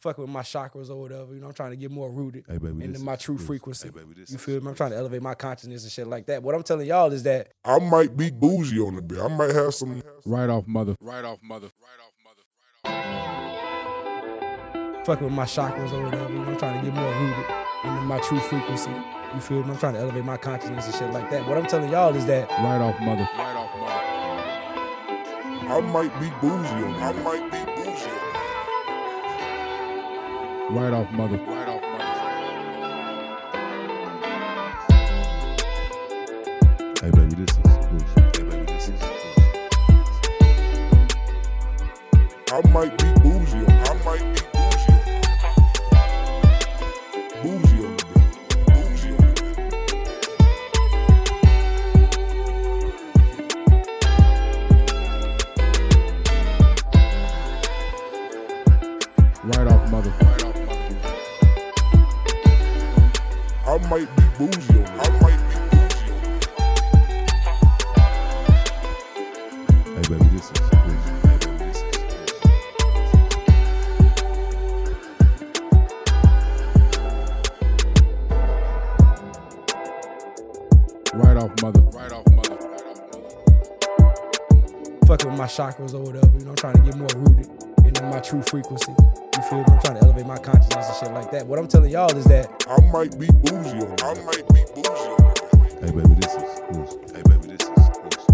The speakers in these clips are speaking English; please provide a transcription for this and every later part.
fucking with my chakras or whatever. You know, I'm trying to get more rooted Hey baby, into this my true this- frequency. Hey baby, this You feel me? I'm trying to elevate my consciousness and shit like that. What I'm telling y'all is that I might be bougie on the bit. I might have some. Right off mother. Right off mother. Right off mother. fucking with my chakras or whatever. You know, I'm trying to get more rooted into my true frequency. You feel me? I'm trying to elevate my consciousness and shit like that. What I'm telling y'all is that Right off mother. Right off mother. I might be bougie on. I might be Right off mother. Chakras or whatever. You know, I'm trying to get more rooted into my true frequency. You feel me? I'm trying to elevate my consciousness and shit like that. What I'm telling y'all is that I might be bougie on. I might be bougie on. the bit. Hey baby, this is exclusive. Hey baby, this. Hey baby, this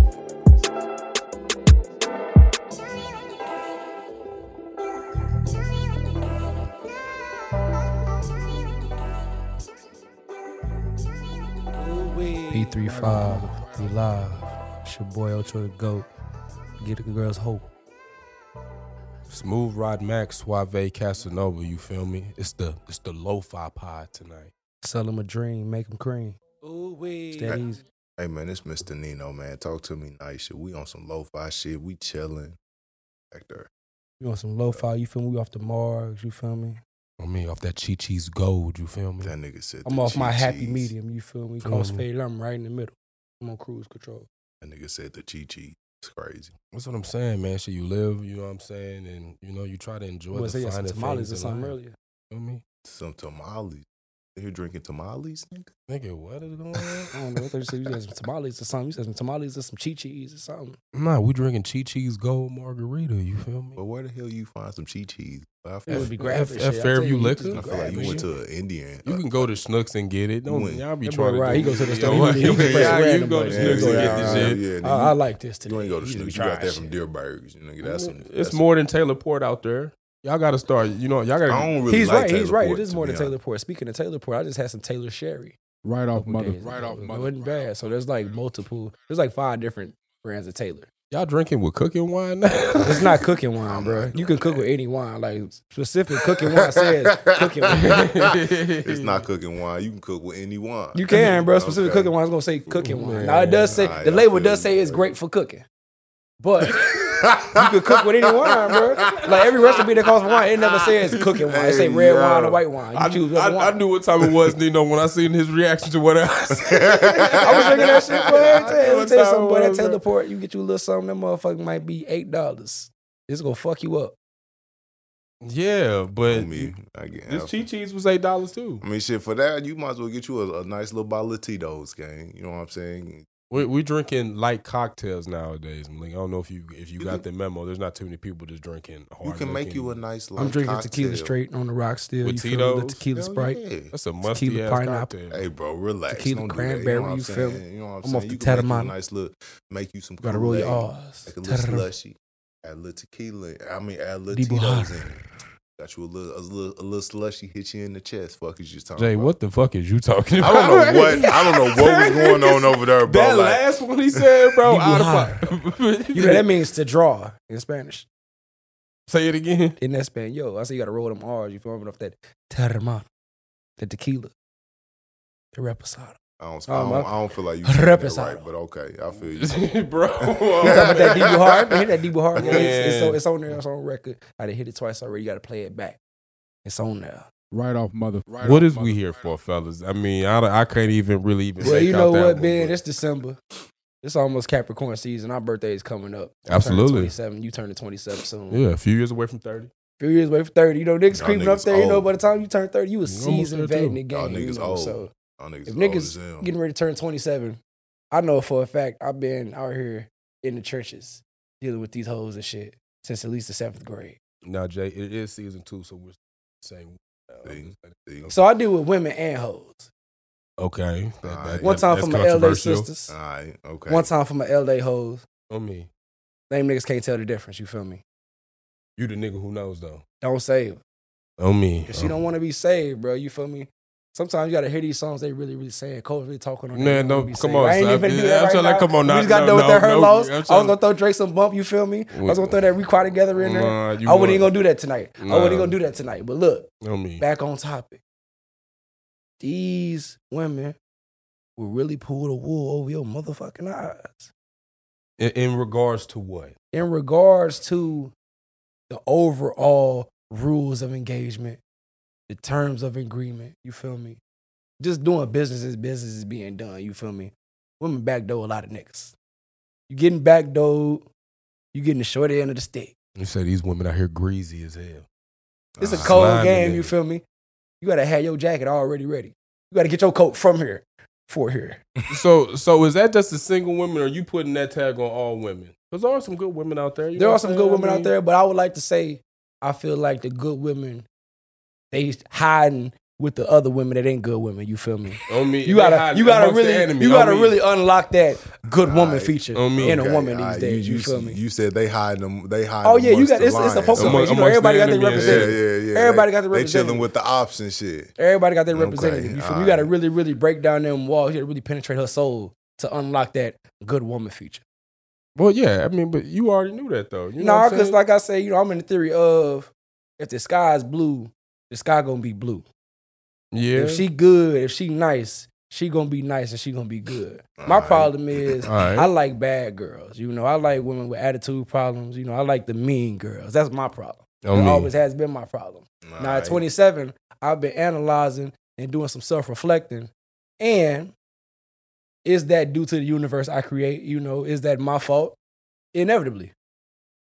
is P35, we live. It's your boy Ocho the GOAT. Get the girls hope. Smooth Rod Max, Suave Casanova, you feel me? It's the it's the lo-fi pod tonight. Sell them a dream, make them cream. Ooh, It's that easy. Hey man, it's Mr. Nino, man. Talk to me nice shit. We on some lo-fi shit. We chilling back there. You want some lo-fi, you feel me? We off the Mars, you feel me? I mean, off that Chi Chi's gold, you feel me? That nigga said I'm the off my happy medium, you feel me? Feel Cross fade, I'm right in the middle. I'm on cruise control. That nigga said the Chi Chi. It's crazy. That's what I'm saying, man. Shit, you live, you know what I'm saying, and you know you try to enjoy What the say you some finer tamales things or in something life. earlier? Feel me? Some tamales. You here drinking tamales, nigga? Nigga, what is going on? I don't know. I thought you said you had some tamales or something. You said some tamales or some chi-chis or something. nah, we drinking Chi Chi's gold margarita, you feel me? But where the hell you find some Chi Chis? I You feel, would be F- At, F- shit. I tell Fairview you, you Liquor? I feel like you went to an Indian. You uh, can go to Snooks and get it. Don't When- y'all be trying to right, he goes to the store, he- yeah, he can press yeah, you random go to button. Snooks Yeah, and get this shit. I, I like this today. You ain't go to You Snooks. You got that from shit. Deer Burgers. You know, that's some. It's more than Taylor Port out there. Y'all got to start. You know, y'all got I to. don't really He's like right. He's Taylor right. Port, It is more than Taylor honest. Port. Speaking of Taylor Port, I just had some Taylor Sherry. Right off mother. days Right ago. off It mother. wasn't bad. So there's like multiple. There's like five different brands of Taylor. Y'all drinking with cooking wine now? It's not cooking wine, bro. You can cook with any wine. Like specific cooking wine says cooking wine. it's not cooking wine. You can cook with any wine. You can, bro. Specific Okay. cooking wine is gonna say cooking wine. Man. Now it does say Alright, the label does say it's great for cooking, but you can cook with any wine, bro. Like every recipe that calls for wine, it never says cooking wine. It say red yo. wine or white wine. You I, choose I, whatever I knew what time it was, Nino, when I seen his reaction to what I said. I was drinking that shit, bro. Let me tell you, let me What tell you time something, boy. That was Taylor it? Port, you get you a little something, that motherfucker might be eight dollars. It's gonna fuck you up. Yeah, but I mean, I get- this Chi Chi's was eight dollars too. I mean, shit, for that, you might as well get you a, a nice little bottle of Tito's, gang. You know what I'm saying? We we drinking light cocktails nowadays. Malik. I don't know if you if you, You got can- the memo. There's not too many people just drinking. Hard you can make you a liquor. nice I'm light drinking tequila straight on the rock still. With you feel me? The tequila Hell sprite. yeah. That's a musty Tequila ass pineapple. cocktail. Hey, bro, relax. Tequila Don't do cranberry. You, know I'm you feel me? You know what I'm, I'm saying? off you the can make you a nice little, make you some Gotta roll your Kool-Aid, Like a little slushy. Add a little tequila. I mean, add a little Deep Tito's in. It. Got you a little, a little, a little slushy hit you in the chest. Fuck is you talking Jay, about? what the fuck is you talking I don't know what. I don't know what was going on over there, bro. That like, last one he said, bro, Deep out of pocket. You know that means to draw in Spanish. Say it again. In that Espanol, I say you gotta roll them R's. You feel me? Off that terma, the tequila, the reposado. I don't, I, um, don't, my- I don't feel like you saying that right, but okay, I feel you. bro. You talking about that Debu Hard? Hit that Debu Hard. Yeah, it's, it's, on, it's on there. It's on record. I done hit it twice already. You gotta play it back. It's on there. Right off mother. Right What off is we mother. here for, fellas? I mean, I, I can't even really even. Say. Well, you know that what, one, Ben? but- It's December. It's almost Capricorn season. Our birthday is coming up. I'm Absolutely. 27. You turning 27 soon. Yeah, a few years away from thirty. few years away from 30. You know, niggas Y'all creeping up niggas there. You know, by the time you turn 30, you a You seasoned there, vet too. in the game. Y'all you niggas know, old. So Y'all niggas if niggas getting ready to turn 27, I know for a fact I've been out here in the churches dealing with these hoes and shit since at least the seventh grade. Now, Jay, it is season two, so we're saying. See? Um, see? So I deal with women and hoes. Okay. That- Alright. that- One time that's for my LA sisters. All right, okay. One time for my LA hoes. On me. Them niggas can't tell the difference. You feel me? You the nigga who knows though. Don't save. On me. If she don't want to be saved, bro, you feel me? Sometimes you gotta hear these songs they really, really saying. Cole really talking on. that, Man, they wanna don't- be come on, I ain't even finna do that I'm right now. come on We now. just gotta No, know what no, that her no, lost. I'm I was gonna throw Drake some bump. You feel me? I was gonna throw that Requad together in there. Nah, I wasn't want- even gonna do that tonight. I wasn't Nah. gonna do that tonight. But look, back on topic. These women will really pull the wool over your motherfucking eyes. In, in regards to what? in regards to the overall rules of engagement, the terms of agreement, you feel me? Just doing business is business is being done, you feel me? Women backdoor a lot of niggas. You getting backdoored, you getting the short end of the stick. You say these women out here greasy as hell. It's a Ah, cold slimy game, you niggas. feel me? You gotta have your jacket already ready. You gotta get your coat from here for here. So, so is that just the single women, or are you putting that tag on all women? Because there are some good women out there. you There know are some good saying? I women out there, but I would like to say I feel like the good women they hiding with the other women that ain't good women. You feel me? On me, You gotta you gotta really enemy, you gotta really unlock that good woman Alright. feature On me. in a Okay, woman these days. You, feel me? You said they hide them. They hide. Oh, yeah, you got- it's- it's a poker Among- You know, everybody the got their enemy, Yeah, representative. yeah, yeah. Everybody they, got their They chilling with the ops and shit. Everybody got their Okay, representative. You feel me? You gotta really, really break down them walls. You gotta really penetrate her soul to unlock that good woman feature. Well, yeah, I mean, but you already knew that though. You nah, what because like I say, you know, I'm in the theory of if the sky is blue, the sky gonna be blue. yeah. If she good, if she nice, she gonna be nice and she gonna be good. My Alright. problem is Alright. I like bad girls. You know, I like women with attitude problems. You know, I like the mean girls. That's my problem. on it me. always has been my problem. Now at 27, I've been analyzing and doing some self-reflecting. And is that due to the universe I create? You know, is that my fault? Inevitably.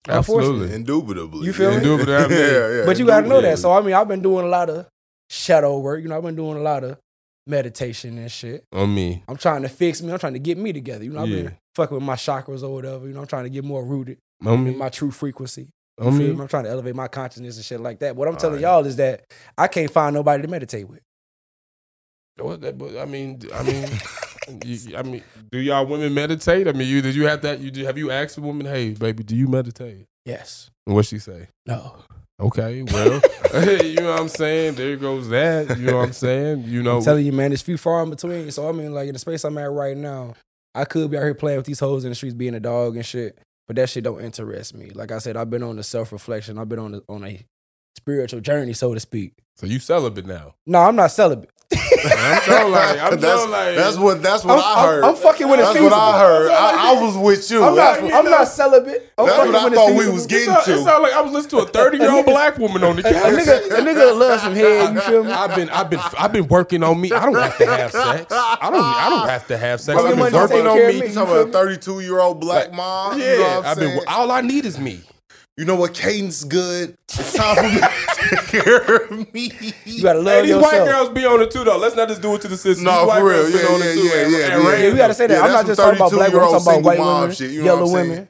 Absolutely. Indubitably. You feel me? Indubitably, I mean, yeah, yeah. But you gotta know that. So I mean, I've been doing a lot of shadow work. You know, I've been doing a lot of meditation and shit. On me. I'm trying to fix me. I'm trying to get me together. You know, I've Yeah. been fucking with my chakras or whatever. You know, I'm trying to get more rooted On in my true frequency. You On feel me. me? I'm trying to elevate my consciousness and shit like that. What I'm All telling right. y'all is that I can't find nobody to meditate with. What that- but I mean, I mean, you, I mean, do y'all women meditate? I mean, you did you have that? You did, have you asked a woman, "Hey, baby, do you meditate?" Yes. And what she say? No. Okay, well, you know what I'm saying. There goes that. You know what I'm saying. You know, I'm telling you, man, it's few far in between. So I mean, like in the space I'm at right now, I could be out here playing with these hoes in the streets, being a dog and shit. But that shit don't interest me. Like I said, I've been on the self reflection. I've been on the, on a spiritual journey, so to speak. so you celibate now. No, I'm not celibate. I'm so like, I'm that's, so like, that's what that's what I'm- I I'm- heard. I'm fucking with it That's feasible. what I heard. I, I was with you. I'm not. I'm not celibate. I'm That's fucking what I when it's thought we was it getting sound, it to. sound like I was listening to a 30 year old black woman on the A, a couch. nigga, a nigga love some head. You feel me? I've been, I've been, I've been working on me. I don't have to have sex. I don't, I don't have to have sex. I've been working on me. me. You talking about a 32 year old black mom? Yeah, you know what I'm I've been. All I need is me. You know what? Cadence good. It's time for me to take me. You gotta Hey, love these yourself. white girls be on it too, though. Let's not just do it to the sisters. No, these white for real. girls be Yeah, on yeah, it too. yeah, yeah, yeah. Yeah, we gotta say that. Yeah, I'm not just talking about black women. I'm talking about white women, shit, you know what I'm saying? women.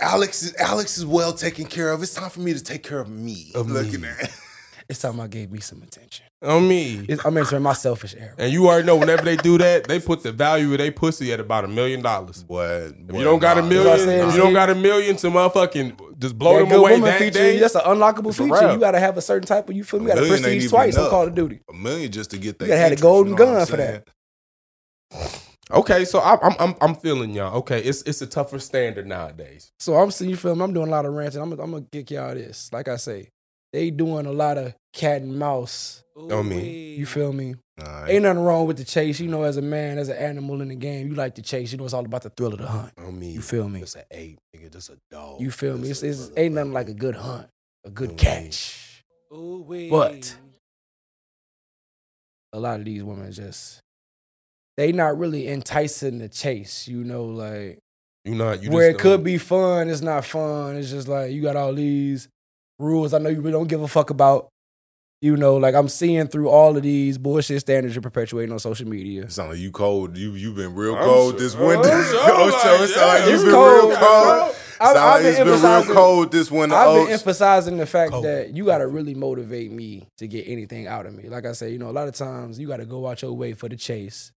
Alex is Alex is well taken care of. It's time for me to take care of me. Of me. At It's time I gave me some attention. On me. It's, I'm entering my selfish era. And you already know whenever they do that, they put the value of their pussy at about a million dollars. what? If you don't got a million, said if is you don't got a million to motherfucking just blow That them good away woman that feature, day. that's an unlockable It's feature. You gotta have a certain type of you feel me. You A gotta prestige even twice on enough. Call of Duty. A million just to get that. You gotta have the interest, golden you know gun for that. Okay, so I'm I'm I'm, I'm feeling y'all. Okay, it's it's a tougher standard nowadays. So I'm seeing you feel me. I'm doing a lot of ranting. I'm, I'm gonna kick y'all this. Like I say, they doing a lot of cat and mouse. On me. You feel me? Alright. Ain't nothing wrong with the chase. You know, as a man, as an animal in the game, you like to chase. You know, it's all about the thrill of the hunt. On me. You feel me? It's an ape, nigga. Just a dog. You feel me? It's, it's ain't nothing like a good hunt, a good catch. But a lot of these women just they not really enticing the chase. You know, like You not you where it could be fun, it's not fun. It's just like you got all these rules I know you really don't give a fuck about. You know, like I'm seeing through all of these bullshit standards you're perpetuating on social media. It sound like you cold. You you've been real I'm cold sure- this I'm winter. sure, Oh, like, so it like yeah. you It's been cold, real cold. I've, I've like been it's been real cold this winter. I've been oh, Oats. emphasizing the fact Cold. that you got to really motivate me to get anything out of me. Like I said, you know, a lot of times you got to go out your way for the chase.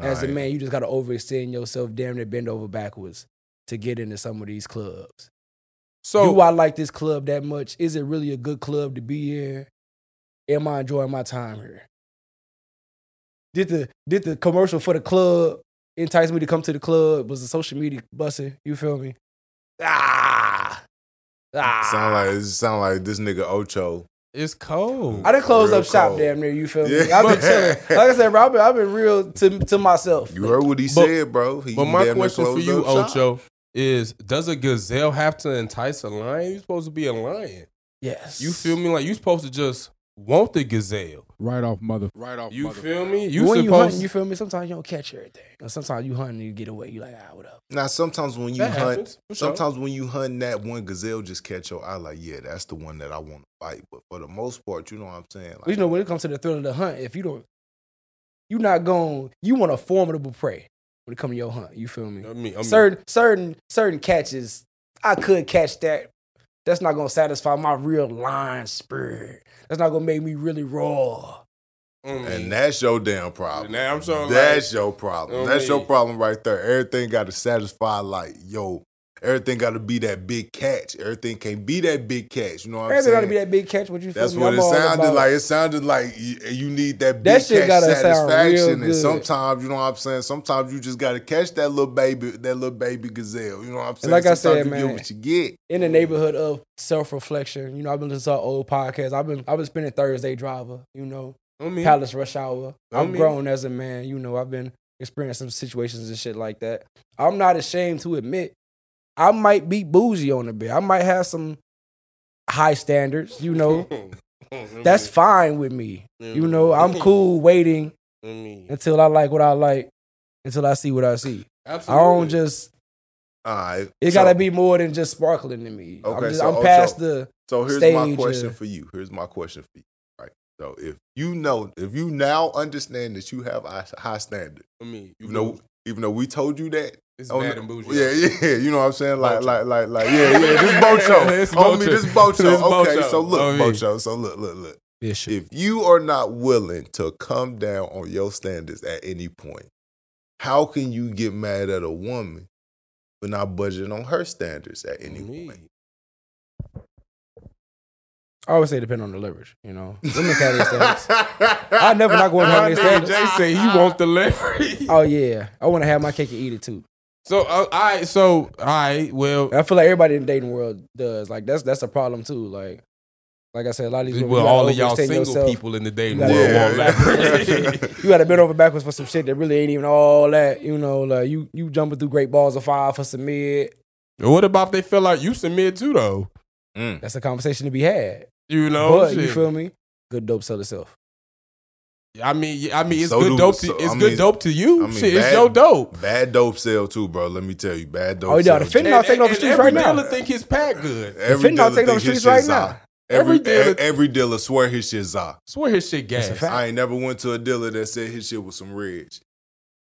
As a man, you just got to overextend yourself, damn near bend over backwards to get into some of these clubs. So Do I like this club that much? Is it really a good club to be in? Am I enjoying my time here? Did the did the commercial for the club entice me to come to the club? Was the social media busting? You feel me? Ah, ah. Sound like it sound like this nigga Ocho. it's cold. I done closed Real up shop cold. damn near. You feel me? Yeah. I've been chilling. Like I said, bro, I've been, I've been real to to myself. You heard what he But- said, bro. He But my question for you, up shop. Ocho, is does a gazelle have to entice a lion? You're supposed to be a lion. Yes. You feel me? Like you supposed to just want the gazelle. Right off mother. Right off You mother. feel me? You when you hunting, you feel me? Sometimes you don't catch everything. Or sometimes you hunting and you get away. You like, ah, what up? Now sometimes when you That hunt, happens, sure. sometimes when you hunt that one gazelle just catch your eye, like yeah, that's the one that I want to fight. But for the most part, you know what I'm saying? But you know, when it comes to the thrill of the hunt, if you don't, you not going, you want a formidable prey when it come to your hunt. You feel me? I mean, I mean, certain, certain, certain catches, I could catch that. That's not gonna satisfy my real lion spirit. That's not gonna make me really raw. I mean, and mm. that's your damn problem. Now I'm showing That's like, your problem. I That's your problem right there. Everything got to satisfy, like, yo, everything got to be that big catch. Everything can't be that big catch. You know what I'm Everything saying? Everything gotta be that big catch. What you feel That's what I'm it sounded about- like. It sounded like you, you need that big That shit catch gotta sound real satisfaction. And good. sometimes, you know what I'm saying? Sometimes you just got to catch that little baby, that little baby gazelle. You know what I'm saying? like I sometimes said, you man, get what you get. in the neighborhood of self reflection. You know, I've been listening to old podcasts. I've been I've been spending Thursday driver. You know, I mean, Palace Rush Hour. I I'm mean- grown as a man. You know, I've been experiencing some situations and shit like that. I'm not ashamed to admit I might be bougie on a bit. I might have some high standards. You know, that's fine with me. You know, I'm cool waiting until I like what I like, until I see what I see. I don't just. All right. It so, gotta be more than just sparkling to me. I'm, Okay, just, so I'm past Ocho- the. So here's my question uh, for you. Here's my question for you. Right. So if you know, if you now understand that you have a high standard, I mean, you even though even though we told you that. it's on bad the- and bougie. Yeah, yeah, you know what I'm saying? Like, Bocho. like, like, like, yeah, yeah. This Bocho, homie, Bocho. this Bocho. This Okay, Bocho. so look. Bocho. So look, look, look. If you are not willing to come down on your standards at any point, how can you get mad at a woman for not budgeting on her standards at any Me. point? I always say depend on the leverage. You know, women carry their standards. I never not going to have My their nigga standards. Jay say he want the leverage. Oh yeah, I want to have my cake and eat it too. So, uh, all right. So, all right. Well, I feel like everybody in the dating world does. Like that's that's a problem too. Like, like I said, a lot of these women, well, all of y'all single yourself. people in the dating You world gotta- want leverage. You got to bend over backwards for some shit that really ain't even all that. You know, like you you jumping through great balls of fire for some mid. what about if they feel like you submit too, though? Mm. That's a conversation to be had. You know, but you feel me? Good dope sell itself. I mean, I mean, it's So good do- dope. To, so- it's I good mean- dope to you. I mean, shit, it's bad- your dope. Bad dope sell too, bro. Let me tell you, bad dope. Oh, yeah, sell the too. fentanyl taking over the streets every right now. dealer think his pack good. Every fentanyl dealer taking over the streets right now. Every, Every dealer- every dealer swear his shit za. Swear his shit gas. That's a fact. I ain't never went to a dealer that said his shit was some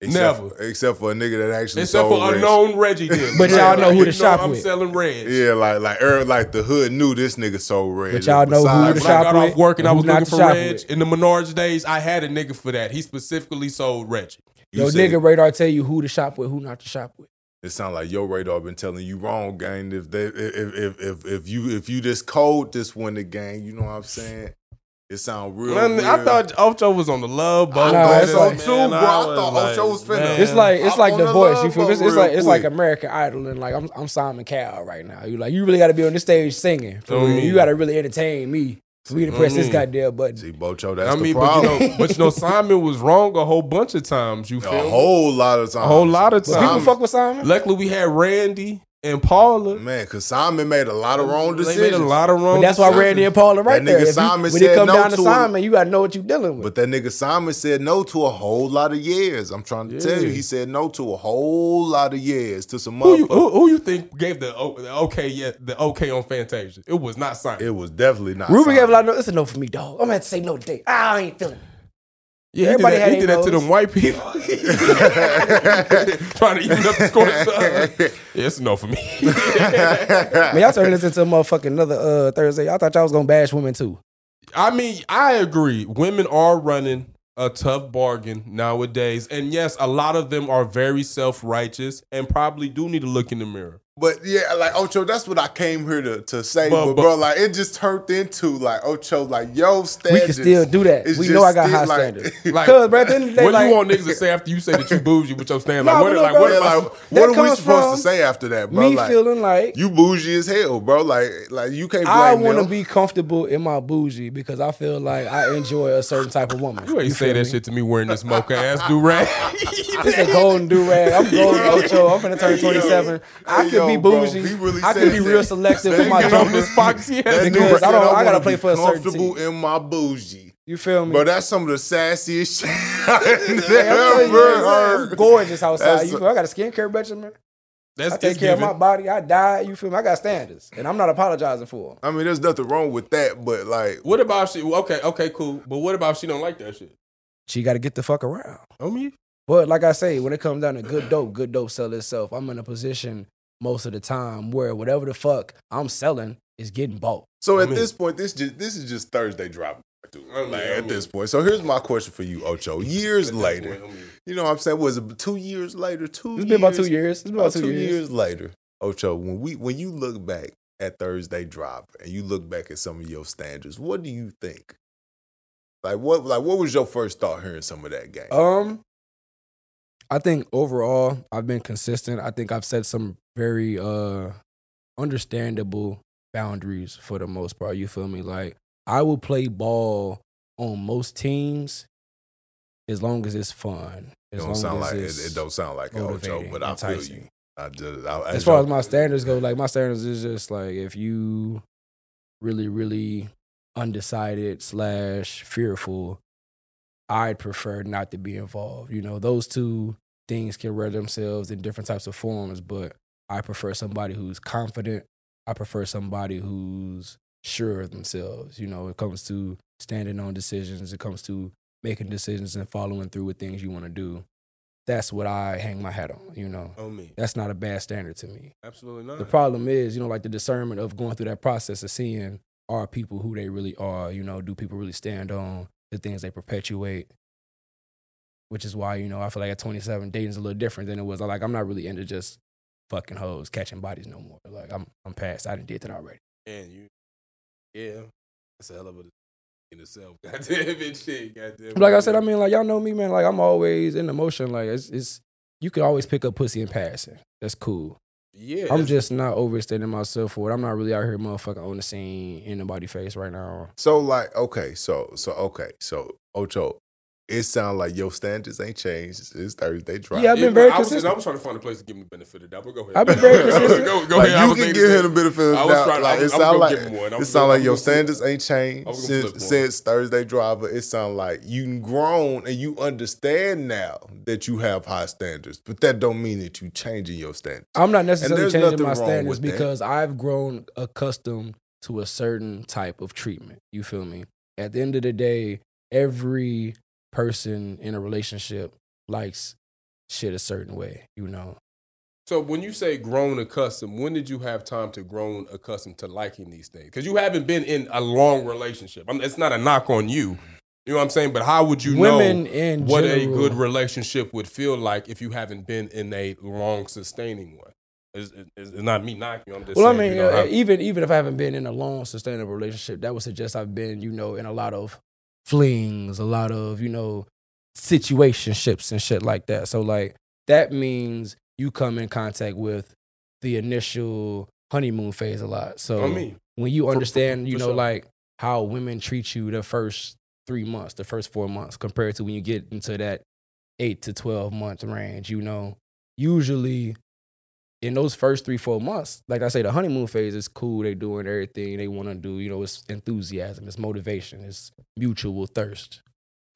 reg. Never. For, except for a nigga that actually Except sold for reg. unknown Reggie dealers. But y'all know who to shop with. I'm with. selling Reg. Yeah, like like er, like the hood knew this nigga sold reg. But y'all know who Besides- to When I got with off work and I was looking for shop Reg with. in the Menards days, I had a nigga for that. He specifically sold Reggie. You Yo, said- nigga radar tell you who to shop with, who not to shop with. It sound like your radar been telling you wrong, gang. If they if if if if you if you this cold this winter, gang, you know what I'm saying? It sound real. Man, I thought Ocho was on the love boat. Nah, I it's thought like- so too, bro. I thought Ocho was finna. man. It's like it's like the the voice. You feel me? It's, it's like real it's like. American Idol and like I'm I'm Simon Cowell right now. You like you really got to be on the stage singing. For real. You got to really entertain me for me to press this mm-hmm. goddamn button. See, Bocho, that's I mean, the but you problem. know, but you know, Simon was wrong a whole bunch of times. You feel a me? whole lot of times. A whole lot of But people fuck with Simon. Luckily, we had Randy. And Paula. Man, because Simon made a lot of wrong decisions. They decisions. made a lot of wrong. But that's why. Randy and Paula right That there. nigga If you- Simon when said it come no down to to him. Simon, you gotta know what you're dealing with. But that nigga Simon said no to a whole lot of years. I'm trying to tell you, he said no to a whole lot of years to some Who you, motherfuckers. who, who you think gave the, the okay yeah the okay on Fantasia? It was not Simon. It was definitely not. Ruben gave a lot of no. It's a no for me, dog. I'm gonna have to say no today. Ah, I ain't feeling it. Yeah, everybody he had did that, he did that to them white people. Trying to even up the score. yeah, it's a no for me. Man, y'all turning this into a motherfucking another uh, Thursday. I thought y'all was gonna bash women too. I mean, I agree. Women are running a tough bargain nowadays. And yes, a lot of them are very self righteous and probably do need to look in the mirror. But yeah, like Ocho, that's what I came here to, to say. But- But, but- bro, like it just turned into like Ocho, like yo We can still do that. is We know I got high like- standards. Like, Cause, bro, at the end of the day, what like, you want niggas to say after you say that you bougie with your stand? Like, Nah, what, but like, look, what bro, am like, what are we supposed to say after that, bro? me like feeling like you bougie as hell, bro. Like like you can't blame I want to be comfortable in my bougie because I feel like I enjoy a certain type of woman. You ain't say that me? shit to me wearing this mocha ass do rag. This a golden do rag. I'm golden Ocho. I'm gonna turn 27. I Hey, could yo, be bro, bougie. he really I said could be that. real selective with my nigga jumpers. Miss Foxy ass That do nigga Because I don't- I wanna gotta play for a certain comfortable team. in my bougie. You feel me? Bro, that's some of the sassiest shit I Hey, I'm telling you, never heard. gorgeous outside. You a- feel, I got a skincare regimen. That's I take it's care of my body. I die. You feel me? I got standards, and I'm not apologizing for them. I mean, there's nothing wrong with that, but like, What about if she? Okay, okay, cool. But what about if she don't like that shit? She got to get the fuck around. I mean, But like I say, when it comes down to good dope, good dope sell itself. I'm in a position most of the time where whatever the fuck I'm selling is getting bought. so I at mean- this point, this just this is just Thursday Driver. dude. I mean, Like, I at mean- this point, so here's my question for you, Ocho. Years later, I mean, you know what I'm saying? Was it two years later? Two. It's been about two years. It's been About about two, years. later, Ocho. When we when you look back at Thursday Driver and you look back at some of your standards, what do you think? Like what? Like what was your first thought hearing some of that game? Um, I think overall I've been consistent. I think I've set some very uh understandable boundaries for the most part. You feel me? Like I will play ball on most teams as long as it's fun. it don't long sound as like it, it. Don't sound like Ocho, but I feel you. I just I, as far as my standards go, like my standards is just like if you really, really undecided slash fearful, I'd prefer not to be involved. You know, those two things can wear themselves in different types of forms, but I prefer somebody who's confident. I prefer somebody who's sure of themselves. You know, it comes to standing on decisions, it comes to making decisions and following through with things you want to do. That's what I hang my hat on, you know. on me, That's not a bad standard to me. absolutely not. The problem is, you know, like the discernment of going through that process of seeing are people who they really are. You know, do people really stand on the things they perpetuate? Which is why, you know, I feel like at 27, dating's a little different than it was. Like, I'm not really into just fucking hoes, catching bodies no more. Like, I'm, I'm past. I didn't did that already. and you, yeah, that's a hell of a in itself. Goddamn it, shit. Goddamn. Like I said, I mean, like y'all know me, man. Like I'm always in the motion. Like it's, it's you can always pick up pussy in passing. That's cool. yeah, I'm just not overstating myself for it. I'm not really out here, motherfucking, on the scene in nobody's face right now. So like, okay, so so okay, so Ocho, it sounds like your standards ain't changed. It's Thursday Driver. Yeah, I've been Yeah, very I was, consistent. I was trying to find a place to give him the benefit of the doubt. But go ahead. I've been very consistent. go, go like ahead. You was can give the him the benefit of I the doubt. I Like was- it I was sound gonna like give him one. I it was like your standards ain't changed I was gonna since since Thursday driver. It sounds like you've grown and you understand now that you have high standards, but that don't mean that you're changing your standards. I'm not necessarily changing my standards with that. because I've grown accustomed to a certain type of treatment. You feel me? At the end of the day, every person in a relationship likes shit a certain way, you know. So when you say grown accustomed, when did you have time to grown accustomed to liking these things? Because you haven't been in a long relationship. I mean, it's not a knock on you. You know what I'm saying? But how would you Women know what general, a good relationship would feel like if you haven't been in a long sustaining one? It's, it's, it's not me knocking you. I'm just Well, I mean, you know, uh, even even if I haven't been in a long, sustainable relationship, that would suggest I've been, you know, in a lot of flings, a lot of, you know, situationships and shit like that. So like that means you come in contact with the initial honeymoon phase a lot. So I mean, when you for- understand, you for know, sure. like how women treat you the first three months, the first four months, compared to when you get into that eight to twelve month range, you know, usually in those first three, four months, like I say, the honeymoon phase is cool. They doing everything they want to do. You know, it's enthusiasm, it's motivation, it's mutual thirst.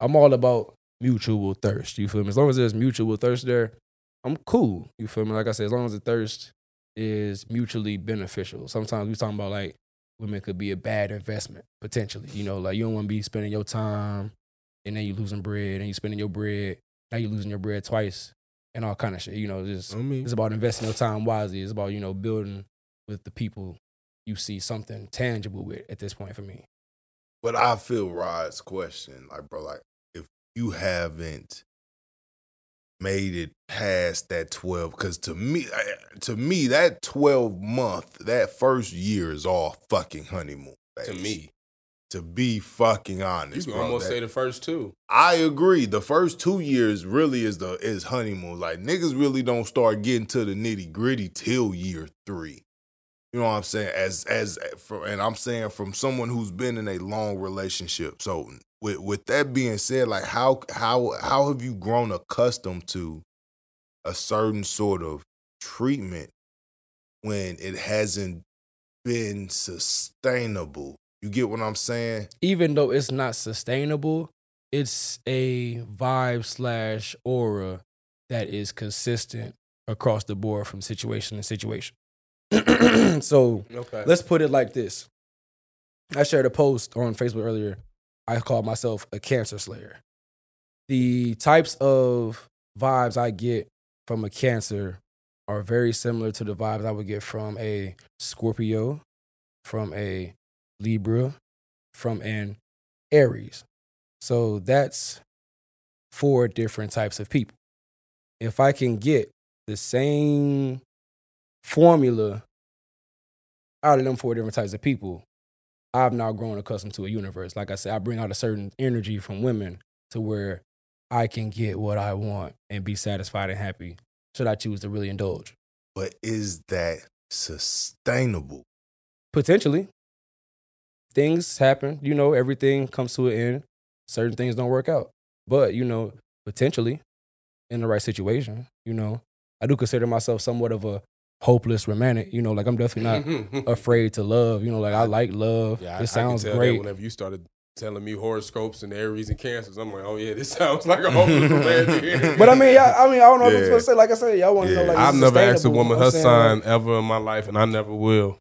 I'm all about mutual thirst. You feel me? As long as there's mutual thirst there, I'm cool. You feel me? Like I said, as long as the thirst is mutually beneficial. Sometimes we talking about like women could be a bad investment potentially. You know, like you don't want to be spending your time and then you losing bread and you spending your bread. Now you losing your bread twice and all kind of shit. You know, just I mean, it's about investing your time wisely. It's about, you know, building with the people you see something tangible with at this point for me. But I feel Rod's question, like, bro, like, if you haven't made it past that 12, because to me, to me, that 12 month, that first year is all fucking honeymoon. to me, To be fucking honest. you can bro, almost that- say the first two. I agree. The first two years really is the is honeymoon. Like niggas really don't start getting to the nitty gritty till year three. You know what I'm saying? As as for, and I'm saying from someone who's been in a long relationship. So with with that being said, like how how how have you grown accustomed to a certain sort of treatment when it hasn't been sustainable? You get what I'm saying? Even though it's not sustainable, it's a vibe slash aura that is consistent across the board from situation to situation. so Okay. let's put it like this. I shared a post on Facebook earlier. I called myself a cancer slayer. The types of vibes I get from a cancer are very similar to the vibes I would get from a Scorpio, from a Libra, from an Aries. So that's four different types of people. If I can get the same formula out of them four different types of people, I've now grown accustomed to a universe. Like I said, I bring out a certain energy from women to where I can get what I want and be satisfied and happy should I choose to really indulge. But is that sustainable? Potentially. Things happen, you know, everything comes to an end. Certain things don't work out. But, you know, potentially in the right situation, you know, I do consider myself somewhat of a hopeless romantic, you know, like I'm definitely not afraid to love. You know, like I like love. Yeah, I, it sounds I can tell great. Whenever you started telling me horoscopes and Aries and Cancers, I'm like, oh yeah, this sounds like a hopeless romantic. But I mean, yeah, I mean, I don't know if I'm supposed to say. Like I said, y'all want to Yeah. know. Like, I've never asked a woman her sign like- ever in my life, and I never will.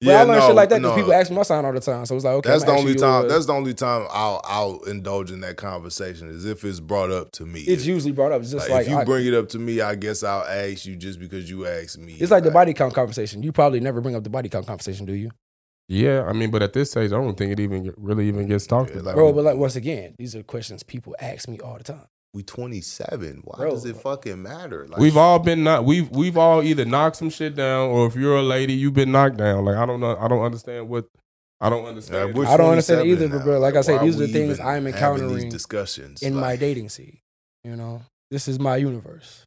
But I learned shit like that because no. people ask me my sign all the time. So it's like, okay, That's I'ma the only you time. yours. That's the only time I'll I'll indulge in that conversation is if it's brought up to me. it's usually brought up. It's just Like, like, if you I- bring it up to me, I guess I'll ask you just because you asked me. it's like the body count conversation. You probably never bring up the body count conversation, do you, Yeah, I mean, but at this stage, I don't think it even really even gets talked Yeah, about. like- bro? But like once again, these are questions people ask me all the time. We 27. Why Bro. does it fucking matter? Like, We've all been not we've we've all either knocked some shit down, or if you're a lady, you've been knocked down. Like I don't know, I don't understand what I don't understand. we're I don't understand 27 either, but bro, like I said, these are the things I'm encountering these discussions in my dating scene. You know, this is my universe.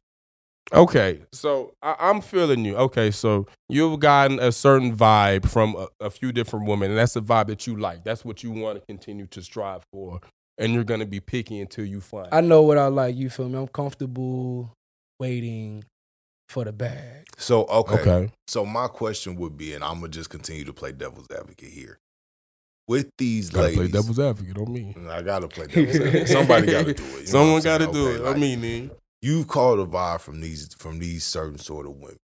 Okay, so I, I'm feeling you. Okay, so you've gotten a certain vibe from a, a few different women, and that's a vibe that you like. That's what you want to continue to strive for, and you're gonna be picky until you find. I know what I like. You feel me? I'm comfortable waiting for the bag. So okay. okay. So my question would be, and I'm gonna just continue to play devil's advocate here. With these Gotta ladies, play devil's advocate on me. Mm, I gotta play devil's advocate. Somebody gotta do it. you Someone I'm got to do Okay, it. like, I mean, Ning. you've called a vibe from these from these certain sort of women.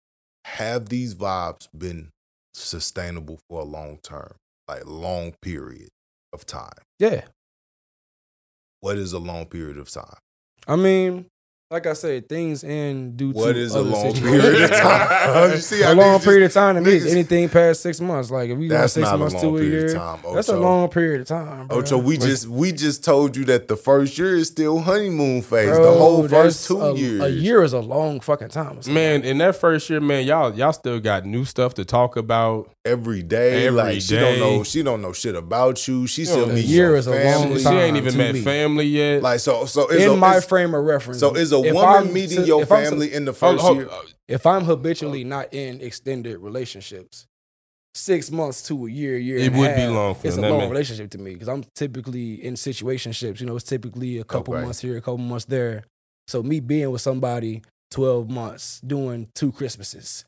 Have these vibes been sustainable for a long term, like long period of time? Yeah. What is a long period of time? I mean, like I said, things end due What to is a long situations. period of time? you see, how a long niggas just- period of time to me is anything past six months. Like if we go That's six months long to a year, of time. that's a long period of time. Bro. Ocho, we just we just told you that the first year is still honeymoon phase. Bro, the whole first two a, years. A year is a long fucking time. Man, in that first year, man, y'all y'all still got new stuff to talk about. every day. Every like she don't know she don't know shit about you. She still a meet year your is a long family. She ain't even met me. family yet. Like so so is in a, my frame of reference. so is a if woman I'm- meeting if your I'm- family in the first hold- year? Uh, if I'm habitually not in extended relationships, six months to a year, year, It and a would be half, long for It's them. a long man- relationship to me because I'm typically in situationships. You know, it's typically a couple Okay. months here, a couple months there. So me being with somebody twelve months, doing two Christmases,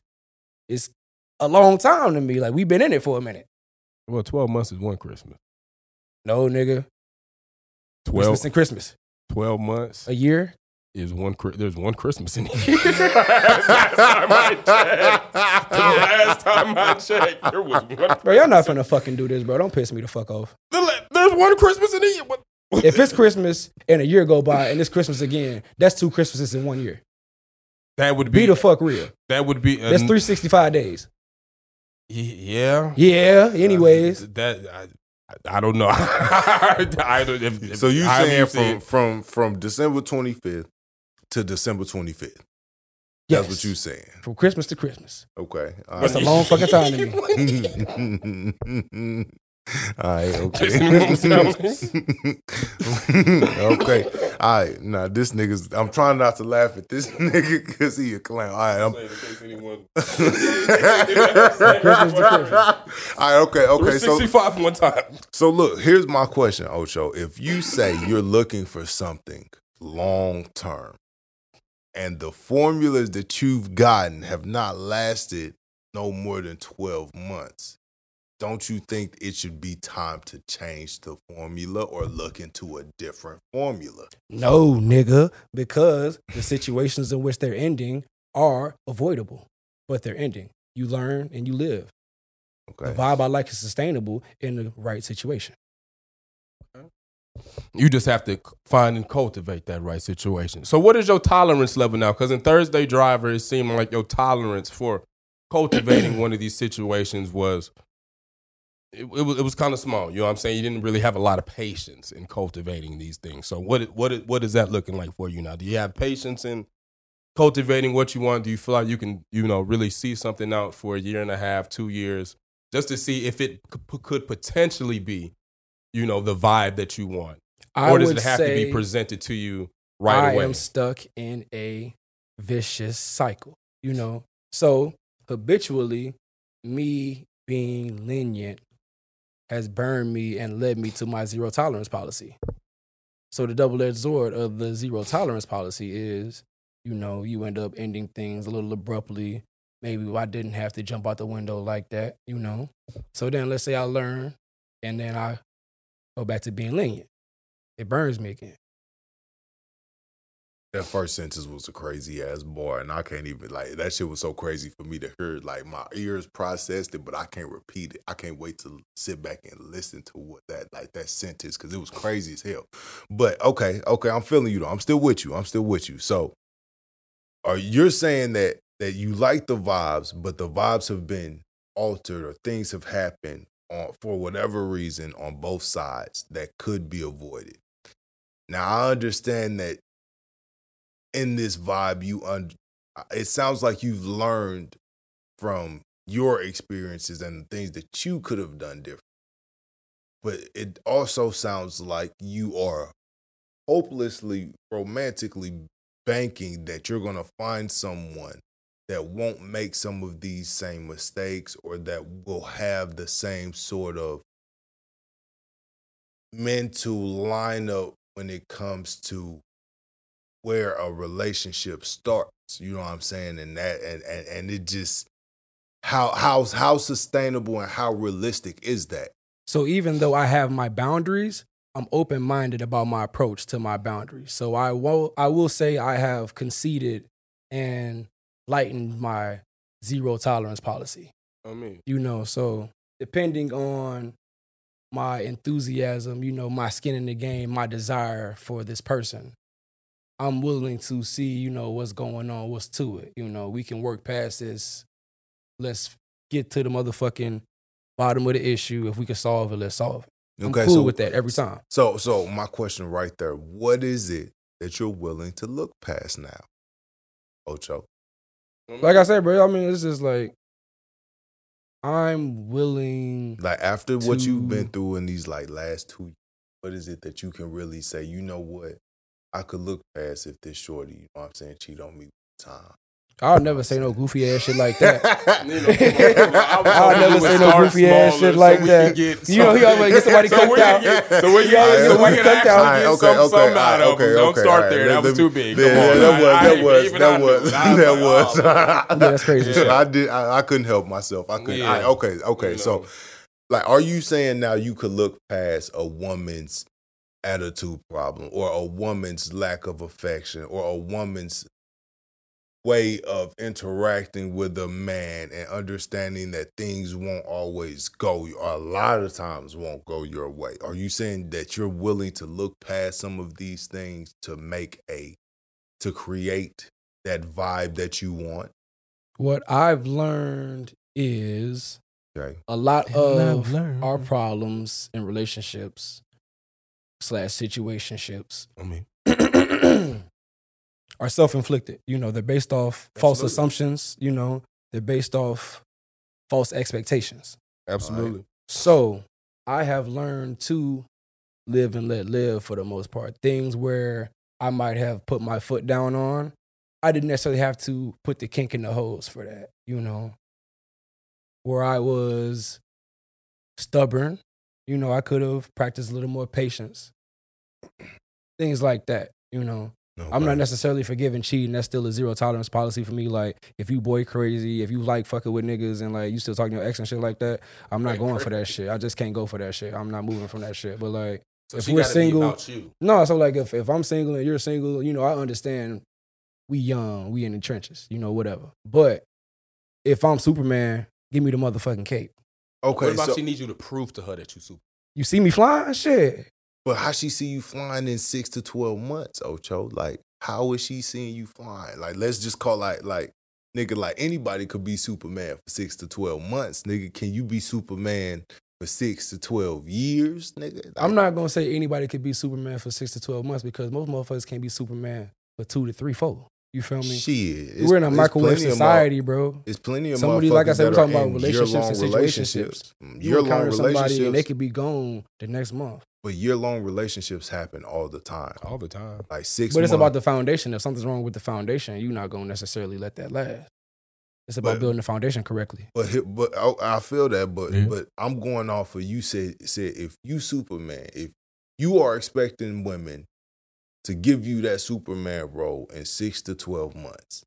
it's a long time to me. Like we've been in it for a minute. Well, 12 months is one Christmas. No, nigga. 12, Christmas and Christmas. 12 months A year. Is one. There's one Christmas in here. last time I checked, the last time I checked, there was one. Bro, y'all not finna fucking do this, bro. Don't piss me the fuck off. The There's one Christmas in here. What? If it's Christmas and a year go by and it's Christmas again, that's two Christmases in one year. that would Be be the fuck real. that would be That's 365 days. Yeah. Yeah, anyways. Uh, that I, I don't know. I don't, if, if- So you however saying from from from December 25th to December 25th? Yes. That's what you're saying. From Christmas to Christmas. Okay. All That's a long fucking time to me. All right, okay. Okay. All right. Now this nigga's I'm trying not to laugh at this nigga because he a clown. All right, I'm Christmas Christmas to Christmas. All right, okay, okay. So 65 one time. so look, here's my question, Ocho. If you say you're looking for something long term and the formulas that you've gotten have not lasted no more than 12 months, don't you think it should be time to change the formula or look into a different formula? No, nigga, because the situations in which they're ending are avoidable, but they're ending. You learn and you live. Okay. The vibe I like is sustainable in the right situation. You just have to find and cultivate that right situation. So, what is your tolerance level now? Because in Thursday Driver, it seemed like your tolerance for cultivating one of these situations was it, it was it was kind of small. You know what I'm saying? You didn't really have a lot of patience in cultivating these things. So, what what what is that looking like for you now? Do you have patience in cultivating what you want? Do you feel like you can you know really see something out for a year and a half, two years, just to see if it could, could potentially be you know the vibe that you want? I or does it have to be presented to you right I away? I am stuck in a vicious cycle, you know. So habitually, me being lenient has burned me and led me to my zero tolerance policy. So the double-edged sword of the zero tolerance policy is, you know, you end up ending things a little abruptly. Maybe I didn't have to jump out the window like that, you know. So then let's say I learn and then I go back to being lenient. It burns me again. That first sentence was a crazy ass bar, and I can't even like that shit was so crazy for me to hear. Like my ears processed it, but I can't repeat it. I can't wait to sit back and listen to what that like that sentence because it was crazy as hell. But okay, okay, I'm feeling you though. I'm still with you. I'm still with you. So, are you're saying that that you like the vibes, but the vibes have been altered or things have happened on for whatever reason on both sides that could be avoided. Now I understand that in this vibe you un- it sounds like you've learned from your experiences and the things that you could have done different but it also sounds like you are hopelessly romantically banking that you're going to find someone that won't make some of these same mistakes or that will have the same sort of mental lineup when it comes to where a relationship starts. You know what I'm saying? And that and and, and it just how how how sustainable and how realistic is that? So even though I have my boundaries, I'm open minded about my approach to my boundaries. So I will I will say I have conceded and lightened my zero tolerance policy. I mean, You know, so depending on my enthusiasm, you know, my skin in the game, my desire for this person, I'm willing to see, you know, what's going on, what's to it. You know, we can work past this. Let's get to the motherfucking bottom of the issue. If we can solve it, let's solve it. I'm cool so, with that every time. So so my question right there, what is it that you're willing to look past now? Ocho. Like I said, bro, I mean, it's just like I'm willing. Like after what you've been through in these like last two years, what is it that you can really say, you know what? I could look past if this shorty, you know what I'm saying, cheat on me time. I'll never say no goofy ass shit like that. You know. I was I'll never say no goofy ass shit like we that. You know, he always get somebody so cooked out. Get, so we He can, always get somebody cooked out. actually get some, some out of them. Don't start there. That was too big. Come Yeah, that was that was that was that was. that's crazy. I did. I, I couldn't help myself. I couldn't. Okay, okay. So, like, are you saying now you could look past a woman's attitude problem, or a woman's lack of affection, or a woman's way of interacting with a man and understanding that things won't always go a lot of times won't go your way. Are you saying that you're willing to look past some of these things to make a to create that vibe that you want? What I've learned is okay. a lot of our problems in relationships slash situationships I mean, are self-inflicted. You know, they're based off false assumptions. You know, they're based off false expectations. absolutely. So I have learned to live and let live for the most part. Things where I might have put my foot down on, I didn't necessarily have to put the kink in the hose for that, you know. Where I was stubborn, you know, I could have practiced a little more patience. Things like that, you know. I'm not necessarily forgiving cheating. That's still a zero tolerance policy for me. Like, if you boy crazy, if you like fucking with niggas and like you still talking to your ex and shit like that, I'm not Right, going for that shit. I just can't go for that shit. I'm not moving from that shit. But like, So if she we're gotta be single- about you. no, so like if, if I'm single and you're single, you know, I understand we young, we in the trenches, you know, whatever. But if I'm Superman, give me the motherfucking cape. okay what about so she needs you to prove to her that you super? You see me flying? Shit. But how she see you flying in six to 12 months ocho like how is she seeing you flying like let's just call like like nigga like anybody could be superman for six to 12 months nigga can you be superman for six to 12 years nigga I'm not gonna say anybody could be Superman for six to twelve months because most motherfuckers can't be Superman for two to three, four. You feel me? Shit, We're in a microwave plenty of society, bro. It's plenty of Somebody, like I said, we're talking about relationships and situationships. Mm, you Year long somebody and they relationships, could be gone the next month. But year long relationships happen all the time. All the time. Like six. But it's months. about the foundation. If something's wrong with the foundation, you're not gonna necessarily let that last. It's about But- building the foundation correctly. But but I, I feel that, but Yeah. but I'm going off of you said said if you Superman, if you are expecting women to give you that Superman role in six to twelve months,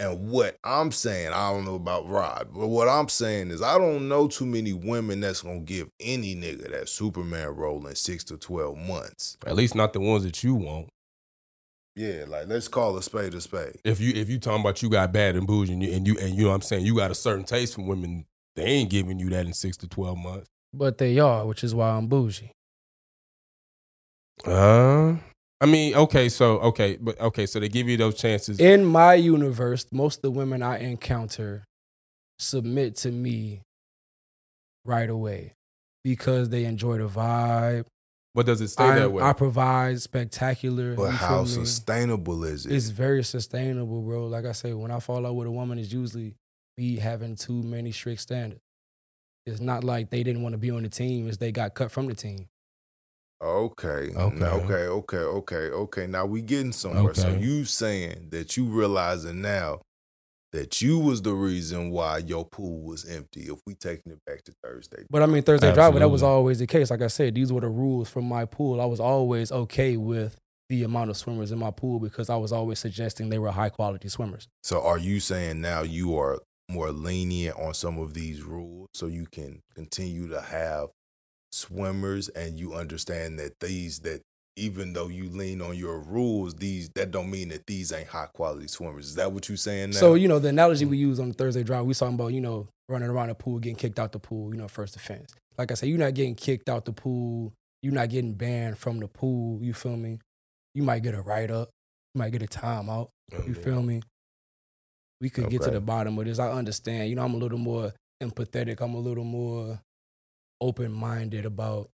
and what I'm saying, I don't know about Rod, but what I'm saying is I don't know too many women that's gonna give any nigga that Superman role in six to twelve months. At least not the ones that you want. Yeah, like let's call a spade a spade. If you if you talking about you got bad and bougie and you and you, and you know what I'm saying you got a certain taste from women, they ain't giving you that in six to twelve months. But they are, which is why I'm bougie. Uh I mean, okay, so okay, but okay, so they give you those chances. In my universe, most of the women I encounter submit to me right away because they enjoy the vibe. but does it stay I, that way? I provide spectacular. But how sustainable is it? It's very sustainable, bro. Like I say, when I fall out with a woman, it's usually me having too many strict standards. It's not like they didn't want to be on the team; it's they got cut from the team. Okay. Okay. Okay. Okay. Okay. Okay. Now we getting somewhere. So you saying that you realizing now that you was the reason why your pool was empty. If we taking it back to Thursday. But I mean, Thursday driver, that was always the case. Like I said, these were the rules from my pool. I was always okay with the amount of swimmers in my pool because I was always suggesting they were high quality swimmers. So are you saying now you are more lenient on some of these rules so you can continue to have swimmers and you understand that these that even though you lean on your rules, these that don't mean that these ain't high quality swimmers. Is that what you saying now? So, you know, the analogy we mm. use on the Thursday drive, we talking about, you know, running around the pool, getting kicked out the pool, you know, first offense. Like I said, you're not getting kicked out the pool. You're not getting banned from the pool. You feel me? You might get a write up. You might get a timeout. Oh, you feel me? We could get to the bottom of this. I understand. You know, I'm a little more empathetic. I'm a little more open minded about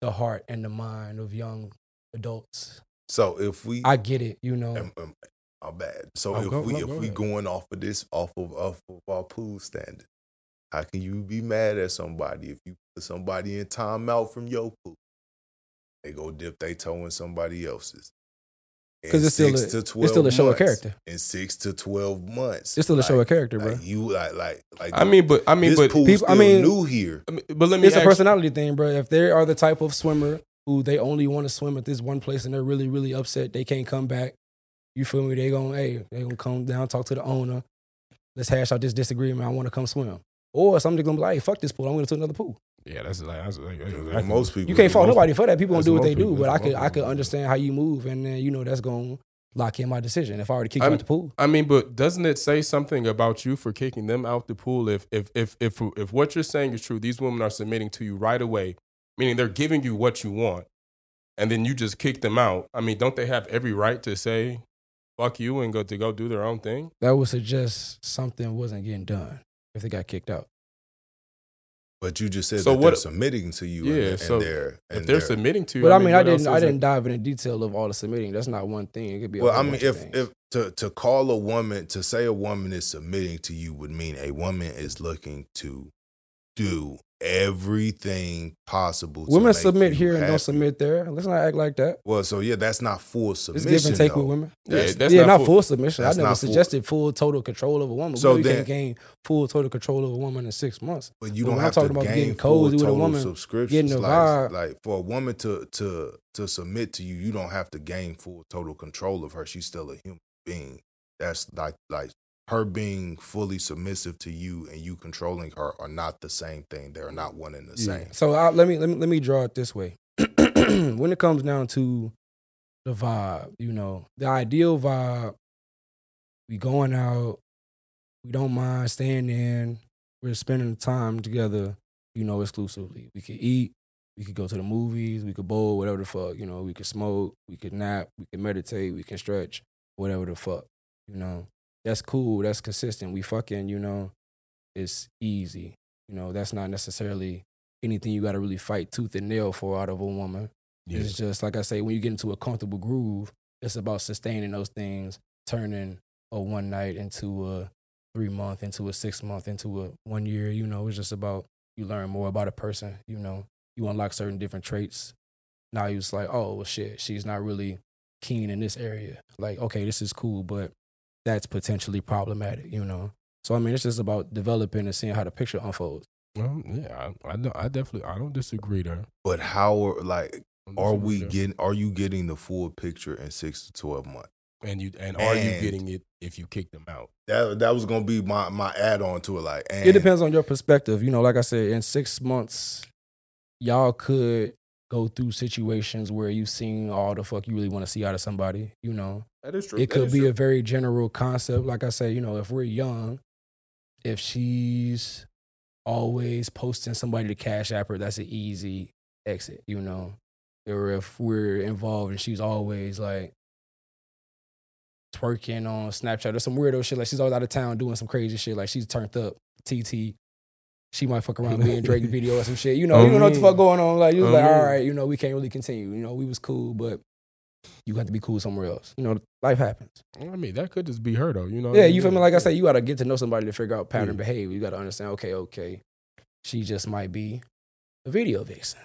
the heart and the mind of young adults. so if we I get it, you know. Um, um, my bad. So Oh, if go- we no, if go we ahead. going off of this off of off of our pool standard, how can you be mad at somebody if you put somebody in timeout from your pool? They go dip their toe in somebody else's. In 'Cause it's still a- it's still a show of character. In six to twelve months, It's still a show of character, bro. Like you, like, like, like. I mean, but I mean, but pool people- I mean- new here. I mean, but let me It's a ask, personality thing, bro. If they are the type of swimmer who they only want to swim at this one place and they're really, really upset they can't come back, you feel me? They gonna, hey, they gonna come down, talk to the owner. Let's hash out this disagreement. I want to come swim. Or somebody's gonna be like, hey, fuck this pool. I'm gonna to another pool. Yeah, that's like that's like, Like, most people, You can't fault nobody for that. People don't do what they do. people. But I could, I could understand how you move, and then you know that's gonna lock in my decision. If I already kick you I'm- out the pool, I mean, but doesn't it say something about you for kicking them out the pool? If if if if if what you're saying is true, these women are submitting to you right away, meaning they're giving you what you want, and then you just kick them out. I mean, don't they have every right to say "fuck you" and go to go do their own thing? that would suggest something wasn't getting done if they got kicked out. But you just said So that what- they're submitting to you. Yeah, and, and so they're, If they're they're- submitting to you, But I mean, I what else didn't, I didn't dive into detail of all the submitting. That's not one thing. It could be. Well, whole I mean, if things. if to to call a woman to say a woman is submitting to you would mean a woman is looking to do everything possible. To women make submit you here and happy. don't submit there, let's not act like that. Well, so yeah, that's not full submission. It's submission. give and take though. with women. Yeah, That's- that's yeah, not, not, full. full, submission. I never not full. suggested full total control of a woman. So So you then- can't gain full total control of a woman in six months. But you But don't when I'm have to talking about gain getting full cozy with a total woman, subscriptions. getting a like, like for a woman to to to submit to you, you don't have to gain full total control of her. She's still a human being. That's like like her being fully submissive to you and you controlling her are not the same thing. They're not one and the same. So I, let me let me let me draw it this way. when it comes down to the vibe, you know, the ideal vibe, we going out, we don't mind staying in, we're spending the time together, you know, exclusively. We could eat, we could go to the movies, we could bowl, whatever the fuck, you know, we could smoke, we could nap, we could meditate, we can stretch, whatever the fuck, you know. That's cool, that's consistent. We fucking, you know, it's easy. You know, that's not necessarily anything you got to really fight tooth and nail for out of a woman. Yeah. It's just like I say, when you get into a comfortable groove, it's about sustaining those things, turning a one night into a three month, into a six month, into a one year. You know, it's just about you learn more about a person. You know, you unlock certain different traits. Now you just like, oh well, shit, she's not really keen in this area. Like, okay, this is cool, but that's potentially problematic. You know, so I mean, it's just about developing and seeing how the picture unfolds. Well, yeah, I, I, I definitely, I don't disagree there. But how are like are we there. getting are you getting the full picture in six to twelve months? And you, and are you getting it if you kick them out? That that was gonna be my my add on to it. Like and It depends on your perspective. You know, like I said, in six months, y'all could go through situations where you've seen all the fuck you really want to see out of somebody. You know, That is true. it could be a very general concept. Like I say, you know, if we're young, if she's always posting somebody to cash app her, that's an easy exit. You know, or if we're involved and she's always like twerking on Snapchat or some weirdo shit. Like she's always out of town doing some crazy shit. Like she's turned up. TT. She might fuck around being Drake video or some shit. You know, Oh, you don't know what the fuck oh, going on. Like you was Oh, like, all right, you know, we can't really continue. You know, we was cool, but you got to be cool somewhere else. You know, life happens. I mean, that could just be her though. You know. Yeah, you feel me? Like I said, you got to get to know somebody to figure out pattern Yeah. behavior. You got to understand. Okay, okay, she just might be a video vixen.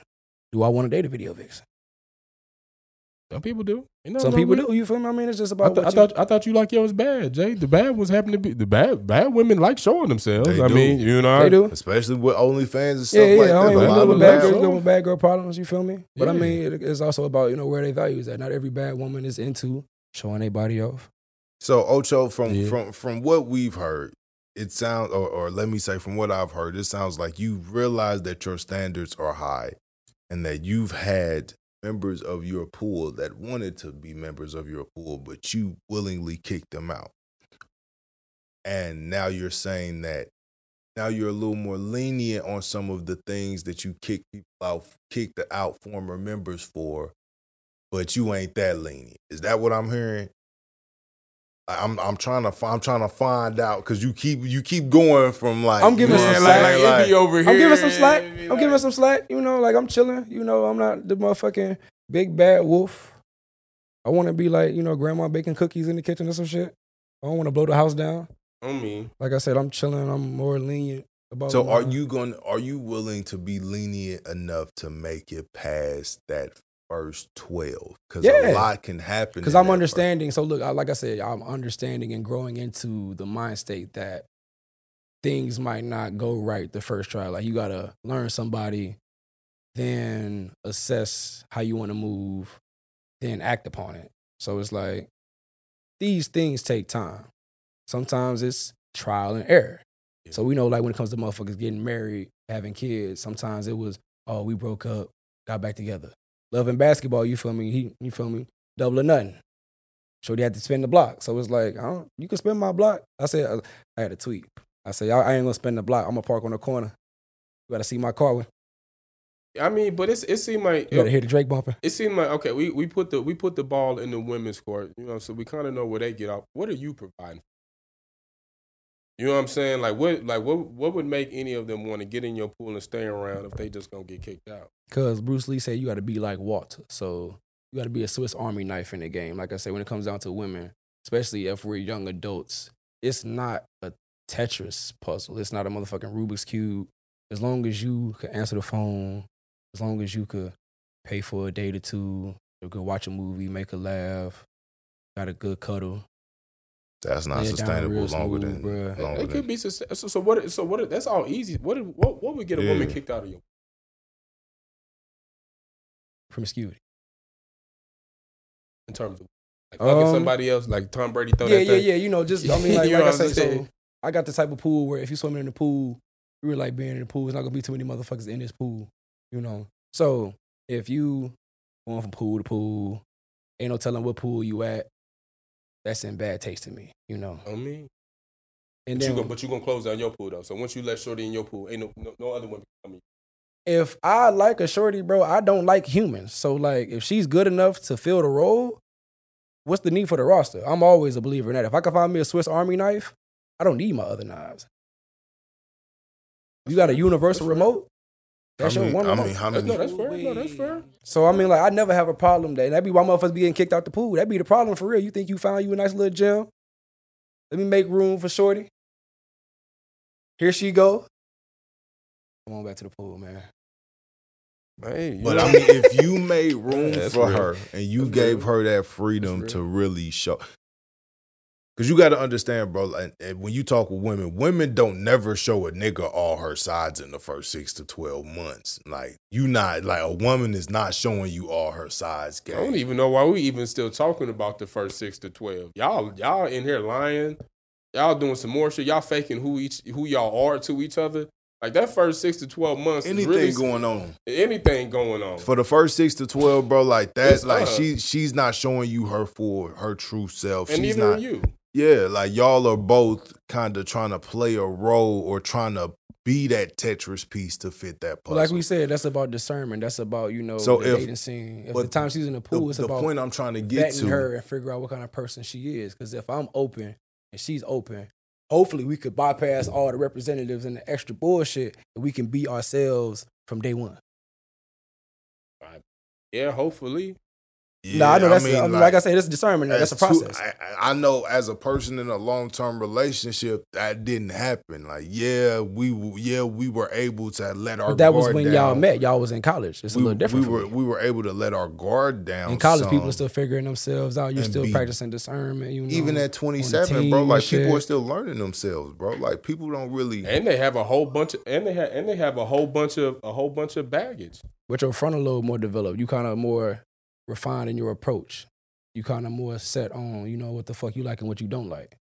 Do I want to date a video vixen? Some people do. You know, Some people do. You feel me? I mean, it's just I, about. th- I what you- thought I thought you like yours bad, Jay. The bad ones happen to be the bad bad women like showing themselves. They I do. mean, you know, they do. especially with OnlyFans and stuff Yeah, yeah. like I that. mean, a we lot live of with bad girls, show- with bad girl problems. You feel me? But I mean, it- it's also about you know where they values at. Not every bad woman is into showing their body off. So Ocho, from Yeah. from from what we've heard, it sounds, or, or let me say, from what I've heard, it sounds like you realize that your standards are high, and that you've had members of your pool that wanted to be members of your pool, but you willingly kicked them out. And now you're saying that now you're a little more lenient on some of the things that you kick people out, kicked out former members for, but you ain't that lenient. Is that what I'm hearing? I'm I'm trying to I'm trying to find out because you keep you keep going from like I'm giving you know some slack. saying? Like- it be over here. I'm giving some slack. I'm like- giving some slack. You know, like I'm chilling. You know, I'm not the motherfucking big bad wolf. I want to be like you know grandma baking cookies in the kitchen or some shit. I don't want to blow the house down. I mean, Like I said, I'm chilling. I'm more lenient about. So are you going? Are you willing to be lenient enough to make it past that first twelve because Yeah. a lot can happen. Because I'm understanding. So look, I, like I said, I'm understanding and growing into the mind state that things might not go right the first try. Like you gotta learn somebody, then assess how you want to move, then act upon it. So it's like these things take time. Sometimes it's trial and error. So we know, like when it comes to motherfuckers getting married, having kids, sometimes it was, oh, we broke up, got back together. Love and basketball, you feel me? He, you feel me? Double or nothing. So Shorty had to spend the block. So it's like, I don't, you can spend my block. I said, I had a tweet. I said, I ain't gonna spend the block. I'm gonna park on the corner. You gotta see my car. You I mean, but it's, it seemed like you gotta hear the Drake bumping. it seemed like okay. We, we put the we put the ball in the women's court, you know, so we kind of know where they get off. What are you providing? You know what I'm saying? Like what like what what would make any of them want to get in your pool and stay around if they just gonna get kicked out? Cause Bruce Lee said you gotta be like Walt. So you gotta be a Swiss Army knife in the game. Like I said, when it comes down to women, especially if we're young adults, it's not a Tetris puzzle. It's not a motherfucking Rubik's Cube. As long as you can answer the phone, as long as you could pay for a date or two, you could watch a movie, make a laugh, got a good cuddle. That's not lay it down sustainable longer smooth, than bruh. longer It than could be sus- so. So what? So what? That's all easy. What? What? What would get a woman kicked out of your Promiscuity. in terms of like fucking Um, somebody else, like Tom Brady throw yeah, that yeah, thing? yeah. You know, just I mean, like, like I what say, I'm so I got the type of pool where if you swimming in the pool, you really like being in the pool. It's not gonna be too many motherfuckers in this pool, you know. So if you going from pool to pool, ain't no telling what pool you at. That's in bad taste to me, you know. I mean, And but you then gonna but you gonna close down your pool though. So once you let Shorty in your pool, ain't no no, no other women coming. if I like a shorty, bro, I don't like humans. So like, if she's good enough to fill the role, what's the need for the roster? I'm always a believer in that. If I can find me a Swiss Army knife, I don't need my other knives. You got a universal remote. That's I your mean, one I mean, how That's, many? no, that's fair. No, that's fair. so I mean, like, I never have a problem. That that be why motherfuckers be getting kicked out the pool. That be the problem for real. You think you found you a nice little gem? Let me make room for shorty. Here she go. Come on back to the pool, man. Hey, But know- I mean, if you made room Yeah, for real. her and you That's gave real. her that freedom to really show, because you got to understand, bro. And, and when you talk with women, women don't never show a nigga all her sides in the first six to twelve months. Like you not like a woman is not showing you all her sides. I don't even know why we even still talking about the first six to twelve. Y'all, y'all in here lying. Y'all doing some more shit. Y'all faking who each who y'all are to each other. Like that first six to twelve months. is Anything really, going on Anything going on. for the first six to twelve, bro? Like that's like she she's not showing you her full her true self. and she's neither not. you. Yeah, like y'all are both kind of trying to play a role or trying to be that Tetris piece to fit that puzzle. Like we said, that's about discernment. That's about you know So the if- dating scene. If but the time she's in the the, pool, it's the about point I'm trying to get vetting to. her and figure out what kind of person she is. Because if I'm open and she's open, hopefully we could bypass all the representatives and the extra bullshit, and we can be ourselves from day one. Yeah, hopefully. No, I know that's. I mean, like, I say, this is discernment. That's a process. I, I- I know as a person in a long term relationship, that didn't happen. Like, yeah, we yeah we were able to let our guard down. but that was when down. y'all met. Y'all was in college. It's a little different. We were me. we were able to let our guard down. in college, some. people are still figuring themselves out. You're still be- practicing discernment. You know, even at 27, bro. and Like people shit. are still learning themselves, bro. Like people don't really. And they have a whole bunch of and they have and they have a whole bunch of a whole bunch of baggage. with your frontal lobe more developed, you kind of more refined in your approach. You kind of more set on, you know, what the fuck you like and what you don't like.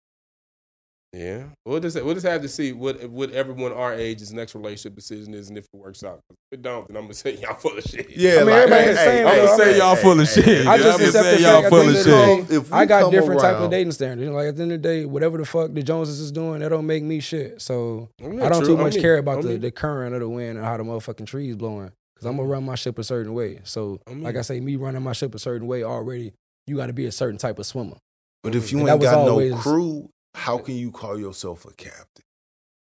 Yeah. We'll just we'll just have to see what what everyone our age's next relationship decision is and if it works out. If it don't, then I'm gonna say y'all full of shit. Yeah, I mean, like, everybody's hey, the same, hey, bro. hey, I'm gonna say y'all hey, full of hey, shit. I just I'm accept say the y'all fact full of end of the shit. day, If I got come different type of dating standards. Like at the end of the day, whatever the fuck the Joneses is doing, that don't make me shit. So oh, I'm I not don't true. too much mean- care about I the, mean- the current of the wind and how the motherfucking trees blowing. Cause I'm gonna run my ship a certain way. So I mean- like I say, me running my ship a certain way already, you got to be a certain type of swimmer. But if you And ain't got always- no crew, how can you call yourself a captain?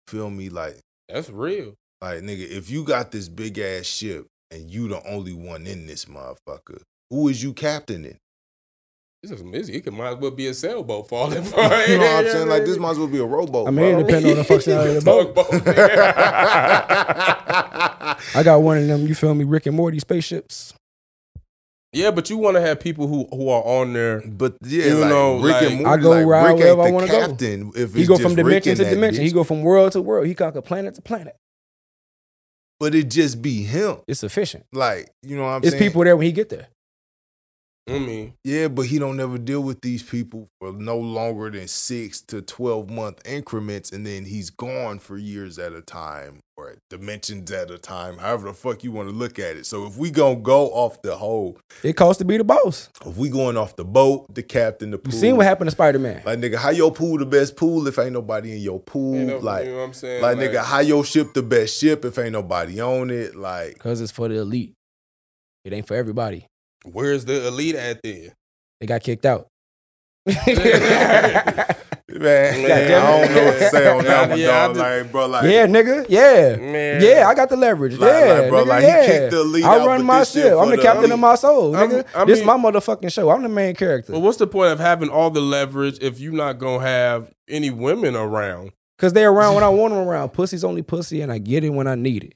Feel me? Like, That's real. like nigga, if you got this big ass ship and you the only one in this motherfucker, who is you captaining? This is amazing. It could might as well be a sailboat falling. You know what I'm saying? Like this might as well be a rowboat. I mean, it depends on the functionality of the boat. I got one of them. You feel me? Rick and Morty spaceships. Yeah, but you want to have people who who are on there. But yeah, You like know, Rick like- and Morty, I go like ride wherever I wanna go. captain. If He go just from dimension and to dimension. bitch. He go from world to world. He conquer planet to planet. but it just be him. It's efficient. Like you know what I'm saying? It's saying? people there when he get there. I mean, Yeah, but he don't ever deal with these people for no longer than six to twelve month increments, and then he's gone for years at a time or dimensions at a time. However the fuck you want to look at it. So if we gonna go off the whole, It costs to be the boss. if we going off the boat, the captain, the You pool. seen what happened to Spider Man? Like nigga, how your pool the best pool if ain't nobody in your pool? you know, like, you know what I'm saying? like nigga, how your ship the best ship if ain't nobody on it? Like, Because it's for the elite. It ain't for everybody. Where's the elite at then? They got kicked out. man, Man, I don't know what to say on that one, Yeah, dog. Like, bro, like, yeah, nigga. Yeah. Man. Yeah, I got the leverage. Like- yeah, like, bro, nigga, like, he yeah. kicked the elite I out, run but my this shit shit. I'm the the captain elite. of my soul, nigga. I this mean- my motherfucking show. I'm the main character. Well, what's the point of having all the leverage if you're not gonna have any women around? Because they're around when I want them around. Pussy's only pussy, and I get it when I need it.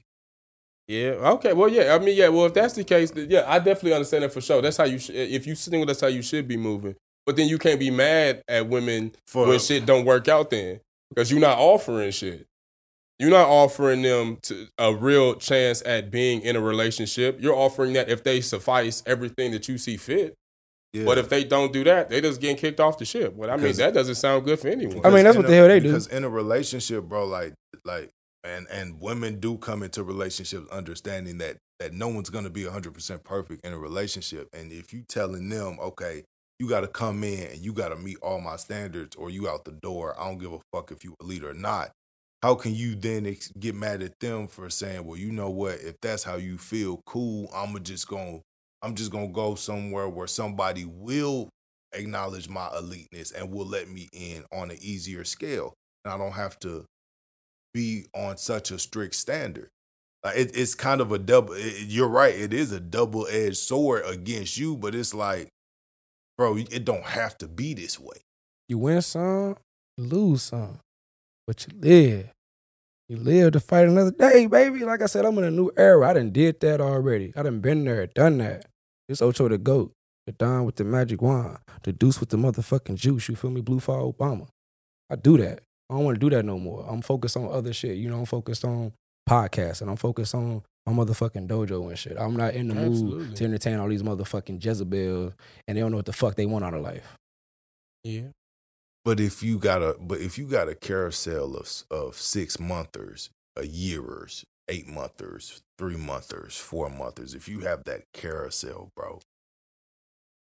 Yeah. Okay. Well, yeah. I mean, yeah. Well, if that's the case, then, yeah, I definitely understand that for sure. That's how you. Sh- if you single, that's how you should be moving. But then you can't be mad at women For- when shit don't work out. Then because you're not offering shit. You're not offering them to a real chance at being in a relationship. You're offering that if they suffice everything that you see fit. Yeah. But if they don't do that, they just getting kicked off the ship. Well, I mean, that doesn't sound good for anyone. I mean, that's in what the hell they do. Because in a relationship, bro, like like and and women do come into relationships understanding that that no one's gonna be hundred percent perfect in a relationship. And if you telling them, okay, you gotta come in and you gotta meet all my standards or you out the door, I don't give a fuck if you a leader or not. How can you then ex- get mad at them for saying, well, you know what? If that's how you feel, cool. I'm just gonna, I'm just gonna go somewhere where somebody will acknowledge my eliteness and will let me in on an easier scale. And I don't have to be on such a strict standard. Like it, it's kind of a double. it- you're right. It is a double edged sword against you, but it's like, bro, it don't have to be this way. You win some, you lose some, but you live. You live to fight another day, baby. Like I said, I'm in a new era. I done did that already. I done been there, done that. It's Ocho the GOAT, the Don with the magic wand, the Deuce with the motherfucking juice. You feel me? Blue for Obama. I do that. I don't want to do that no more. I'm focused on other shit. You know, I'm focused on podcasts and I'm focused on my motherfucking dojo and shit. I'm not in the Absolutely. mood to entertain all these motherfucking Jezebels and they don't know what the fuck they want out of life. yeah. But if you got a, but if you got a carousel of of six monthers, a yearers, eight monthers, three monthers, four monthers, if you have that carousel, bro,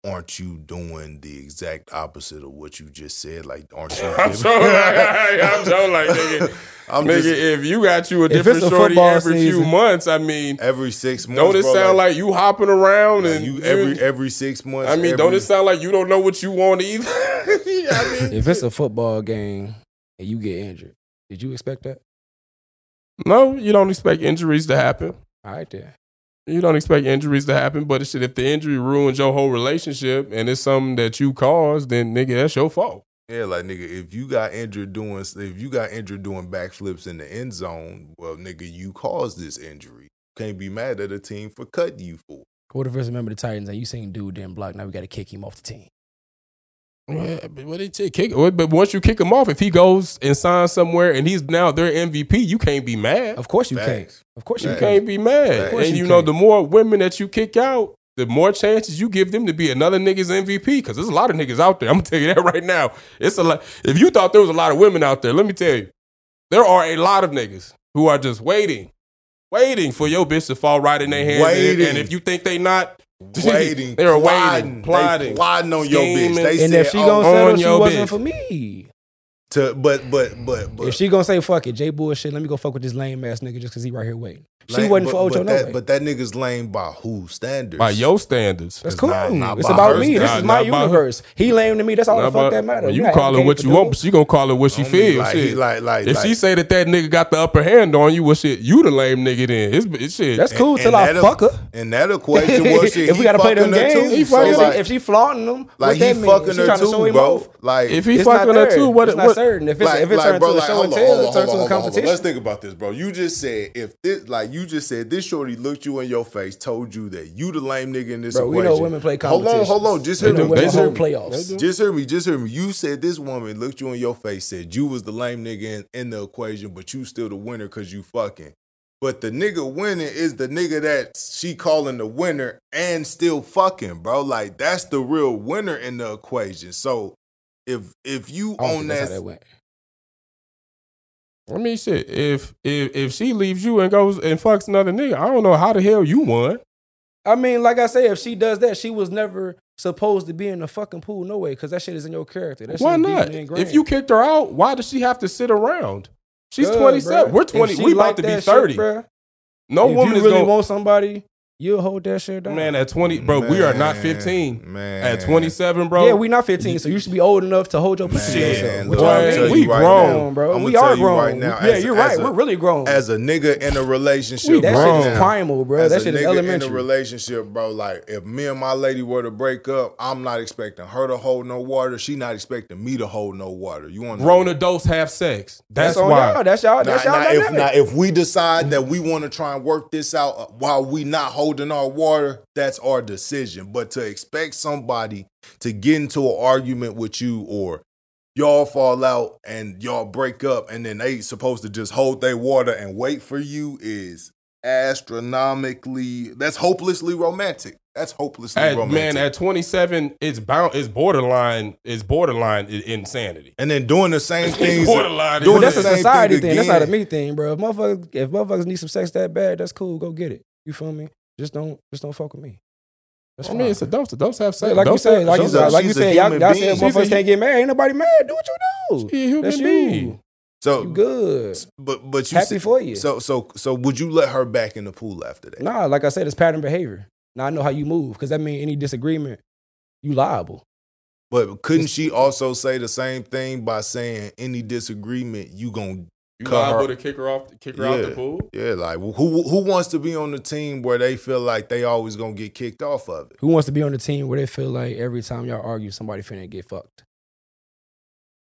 aren't you doing the exact opposite of what you just said? Like, aren't you? I'm so like, I'm so like, nigga, I'm nigga, just if you got you a different a shorty football every few months, I mean, every six months. don't it bro, sound like, you hopping around like and you every every six months? I mean, don't it sound like you don't know what you want either? I mean, If it's a football game and you get injured, did you expect that? no, you don't expect injuries to happen. All right then. You don't expect injuries to happen, but shit, if the injury ruins your whole relationship and it's something that you caused, then nigga, that's your fault. Yeah, like nigga, if you got injured doing if you got injured doing backflips in the end zone, well, nigga, you caused this injury. Can't be mad at a team for cutting you for. it. What if it's a member of the Titans and you seen dude didn't block? Now we got to kick him off the team. Yeah, but what it take? Kick, but once you kick him off, if he goes and signs somewhere and he's now their MVP, you can't be mad. Of course you Facts. can't. Of course you You Facts. can't. can't be mad. Of And you you know, can't. the more women that you kick out, the more chances you give them to be another nigga's MVP. Because there's a lot of niggas out there. I'm gonna tell you that right now. It's a lot. If you thought there was a lot of women out there, let me tell you, there are a lot of niggas who are just waiting, waiting for your bitch to fall right in their hands. And- Waiting. And if you think they not, Waiting, they're plotting, waiting, plotting, they plotting on your bitch. They And said, if she oh, gonna on settle, she wasn't bitch. for me. To, but but but but If she gonna say fuck it, Jay bullshit, let me go fuck with this lame ass nigga just because he right here waiting. She lame- wasn't but, for Ocho but no that, way. But that nigga's lame by who standards? by your standards. That's it's cool. not- not it's about her me. This standards. is my Not by universe. He lame to me. That's all the fuck but- that matter. well, You call it what you want, but she gonna call it what she Homie, feels. like, he- shit. like like if like, she say that that nigga got the upper hand on you, well, shit, you the lame nigga then. It's, it's shit. That's cool and till I that- fuck her. in that equation, well, shit, if we gotta play them fucking her games, he So, fucking- if she flaunting them, like he fucking her trying to show too, him bro. off. Like if he fucking her too, what It's not what, certain. If it's if it turns to a show and tell, it turns to a competition. Let's think about this, bro. You just said if this, like you just said, this shorty looked you in your face, told you that you the lame nigga in this Bro, we know women play Hold on, hold on. Just hear know me. women Just hear me. playoffs. Just hear me. Just hear me. You said this woman looked you in your face, said you was the lame nigga in, in the equation, but you still the winner because you fucking. But the nigga winning is the nigga that she calling the winner and still fucking, bro. Like that's the real winner in the equation. So if if you own think that's how that, that went. I mean, shit. If if if she leaves you and goes and fucks another nigga, I don't know how the hell you won. I mean, like I say, if she does that, she was never supposed to be in the fucking pool, no way, because that shit is in your character. That shit Why is not? If you kicked her out, why does she have to sit around? She's twenty seven. We're twenty. We about to be that shit, thirty. no if woman you is really going. want somebody, you'll hold that shit down. Man, at twenty, bro, we are not fifteen. Man, At twenty seven, bro. yeah, we not 15, so you should be old enough to hold your pussy Man, yourself. look, What I'm mean? we right grown, now, bro. I'ma we tell are you grown. right now, yeah, as- you're right. a- We're really grown. as a nigga in a relationship, we, that right shit is now, primal, bro. As That a shit is nigga elementary. in a relationship, bro, like if me and my lady were to break up, I'm not expecting her to hold no water. She not expecting me to hold no water. You want Grown adults have sex. That's, that's why. y'all. That's y'all. Now, That's y'all. now, if, now, if we decide that we want to try and work this out while we not holding our water, that's our decision. But to expect somebody to get into an argument with you or y'all fall out and y'all break up and then they supposed to just hold their water and wait for you is astronomically that's hopelessly romantic. That's hopelessly At, romantic. man, at twenty seven, it's bound. It's borderline. It's borderline insanity. and then doing the same It's things. borderline. doing that's the a same society thing thing. That's not a me thing, bro. If motherfuckers, if motherfuckers need some sex that bad, that's cool. Go get it. You feel me? Just don't, just don't fuck with me. That's I fine. mean, it's adults. Adults have sex. Yeah, like you Adults said, like you she's a- said, like you she's a said, y'all, human y'all said motherfuckers can't get married. Ain't nobody mad. Do what you do. She a human That's being. you. So You good. But but you Happy said- for you. So so so would you let her back in the pool after that? Nah, like I said, it's pattern behavior. Now I know how you move because that means any disagreement, you liable. But couldn't she also say the same thing by saying any disagreement you gon' You cut liable her? to kick her off, kick her out the pool. Yeah, like who who wants to be on the team where they feel like they always gonna get kicked off of it? Who wants to be on the team where they feel like every time y'all argue, somebody finna get fucked?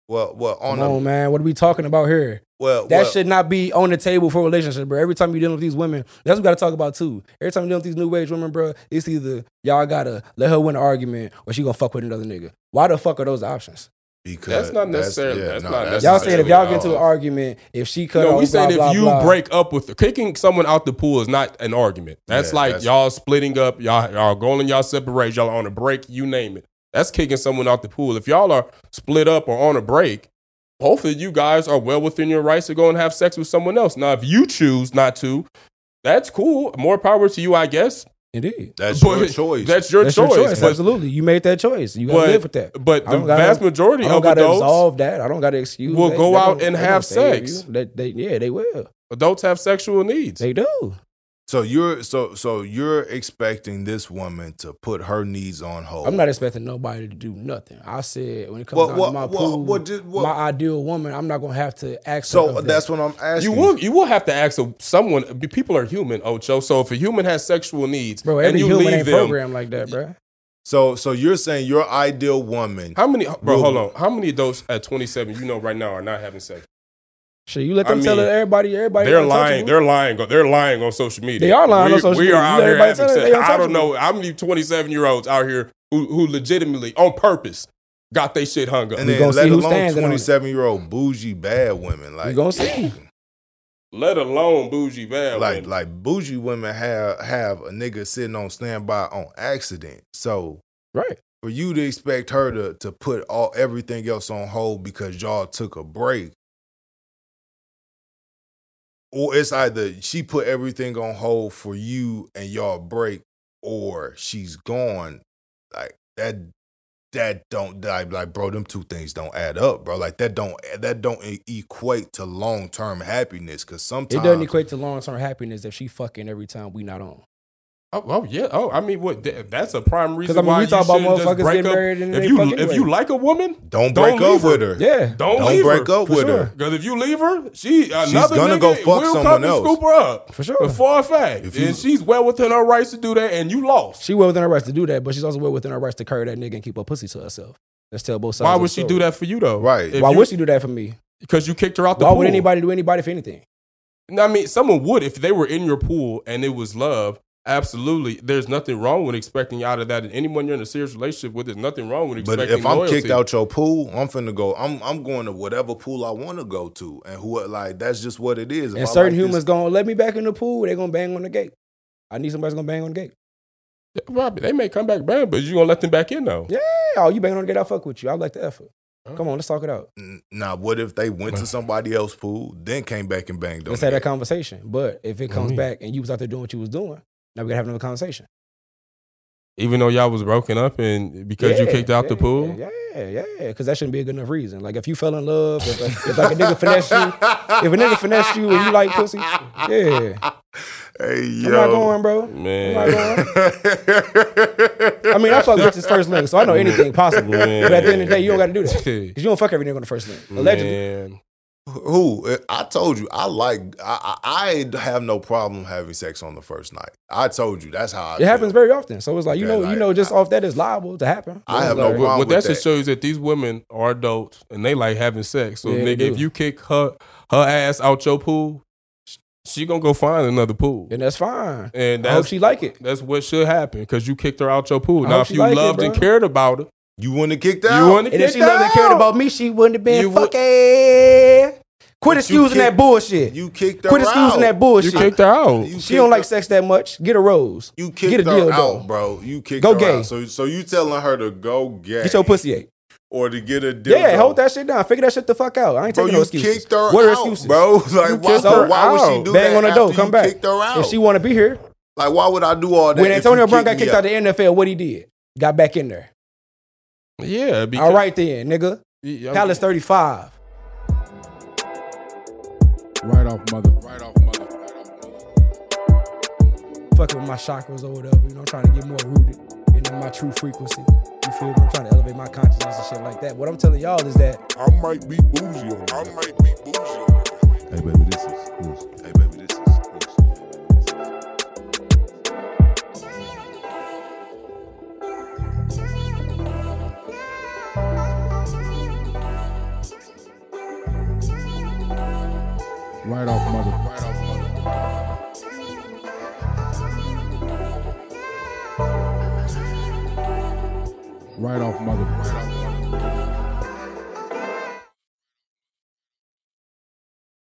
Well, well, on Come a on, man. What are we talking about here? well, That well, should not be on the table for a relationship, bro. Every time you're dealing with these women, that's what we gotta talk about too. Every time you're dealing with these new age women, bro, it's either y'all gotta let her win an argument or she gonna fuck with another nigga. Why the fuck are those options? Because That's not necessarily- that's not that's Y'all That's said if y'all get into an argument, if she cut No, off, we said blah, if blah, you blah. break up with kicking someone out the pool is not an argument. That's Yeah, like that's- y'all splitting up, y'all y'all going, y'all separate, y'all on a break, you name it. That's kicking someone out the pool. If y'all are split up or on a break, both of you guys are well within your rights to go and have sex with someone else. Now, if you choose not to, that's cool. More power to you, I guess. Indeed. That's But your choice. That's your That's choice. your choice. But, Absolutely. You made that choice. You gotta but, live with that. but the gotta- vast majority I don't of gotta adults, absolve that. I don't gotta excuse. will that. go They out and have sex. They, they, yeah, they will. adults have sexual needs. They do. So you're so so you're expecting this woman to put her needs on hold. I'm not expecting nobody to do nothing. I said when it comes Well, down well, to my well, pool, well, just- well- my ideal woman, I'm not gonna have to ask. her so of that. that's what I'm asking. You will you will have to ask someone. People are human, Ocho. So if a human has sexual needs, bro. and Every you human leave ain't them, programmed like that, bro. So so you're saying your ideal woman how many? Bro, Will- hold on. How many adults at 27 you know right now are not having sex? Shit, you let I them tell mean, it. Everybody, everybody. They're lying. They're lying. They're lying on social media. They are lying we, on social we media. We are You out here having sex. I don't untouchable. know how many 27 year olds out here who, who legitimately on purpose got they shit hung up. and We then let alone standing on it. 27 year old bougie bad women like we gonna see. Let alone bougie bad. like women. like bougie women have have a nigga sitting on standby on accident. So Right. for you to expect her to to put all everything else on hold because y'all took a break, or it's either she put everything on hold for you and y'all break, or she's gone. Like that. That don't like, like bro. Them two things don't add up, bro. Like that don't that don't equate to long term happiness. Cause sometimes It doesn't equate to long term happiness if she fucking every time we not on. Oh, oh yeah. Oh, I mean, what? th- That's a prime reason I mean, why we you talk about shouldn't just motherfuckers break getting up. married and if you if anyway. you like a woman, don't Don't break leave up her. with her. Yeah. don't, Don't leave break her. up with sure. her. Because if you leave her, she another gonna nigga go fuck will someone come else. and scoop her up For sure. For a fact, If you- and she's well within her rights to do that, and you lost. She well within her rights to do that, but she's also well within her rights to carry that nigga and keep her pussy to herself. Let's tell both sides. Why would she do that for you though? Right. Why would she do that for me? Because you kicked her out the Why pool. would anybody do anybody for anything? No, I mean, someone would if they were in your pool and it was love. Absolutely, there's nothing wrong with expecting out of that. And anyone you're in a serious relationship with, there's nothing wrong with expecting. But if I'm loyalty. kicked out your pool, I'm finna go. I'm I'm going to whatever pool I want to go to, and who like that's just what it is. If And I certain like this- humans gonna let me back in the pool. They gonna bang on the gate. I need somebody's gonna bang on the gate. Robbie, they may come back bad, but you gonna let them back in though. Yeah, oh, you bang on the gate. I fuck with you. I like the effort. Come on, let's talk it out. Now, what if they went to somebody else's pool, then came back and banged on Let's the have that conversation. But if it comes Mhm. back and you was out there doing what you was doing, now we gotta have another conversation. Even though y'all was broken up and because you kicked out the pool. Yeah, yeah, because that shouldn't be a good enough reason. Like if you fell in love, if, if like a nigga finesse you, if a nigga finesse you and you like pussy, yeah, Hey yo, I'm not going, bro. Man. I'm not going. I mean, I fuck bitches first link, so I know anything possible. But at the end of the day, you don't got to do that because you don't fuck every nigga on the first link. Allegedly, Man. Who? Uh, I told you, I like. I, I I have no problem having sex on the first night. I told you that's how I it feel. happens very often. So it's like you Yeah, know, like, you know, just off that is liable to happen. I have no Like, problem What, what with that that. should show is that these women are adults and they like having sex. So Yeah, nigga, if you kick her her ass out your pool, she gonna go find another pool. and that's fine. And I hope she like it. that's what should happen because you kicked her out your pool. I now, if you like it, loved and cared about her, You wouldn't have kicked out. you wouldn't And if she kicked loved and cared out. about me, she wouldn't have been You would- fucking. Quit But you excusing that bullshit. You kicked her out. Quit out. excusing that bullshit. you kicked her out. You she kicked don't like her- sex that much. Get a rose. You kicked Get a her dildo. out, bro. You kicked Go her gay. out. So so you telling her to go gay Get your pussy ate. or to get a deal? Yeah, hold that shit down. Figure that shit the fuck out. I ain't Bro, taking you no excuses. kicked her what are out, excuses? bro. Like, why, kicked her why would she out. do Bang that on the after door. Come you back. Kicked her out. If she want to be here, like, why would I do all that? when if Antonio Brown got kicked me kicked out the NFL, what he did? Got back in there. Yeah, because, All right then, nigga. Yeah, Palace 35. Right off mother. Right off mother. Right off mother. Fucking with my chakras or whatever. You know, I'm trying to get more rooted into my true frequency. You feel me? I'm trying to elevate my consciousness and shit like that. What I'm telling y'all is that I might be bougie on that. I might be bougie on that. Hey baby, this is exclusive. Hey baby, Right off mother. Right off mother. Right off mother.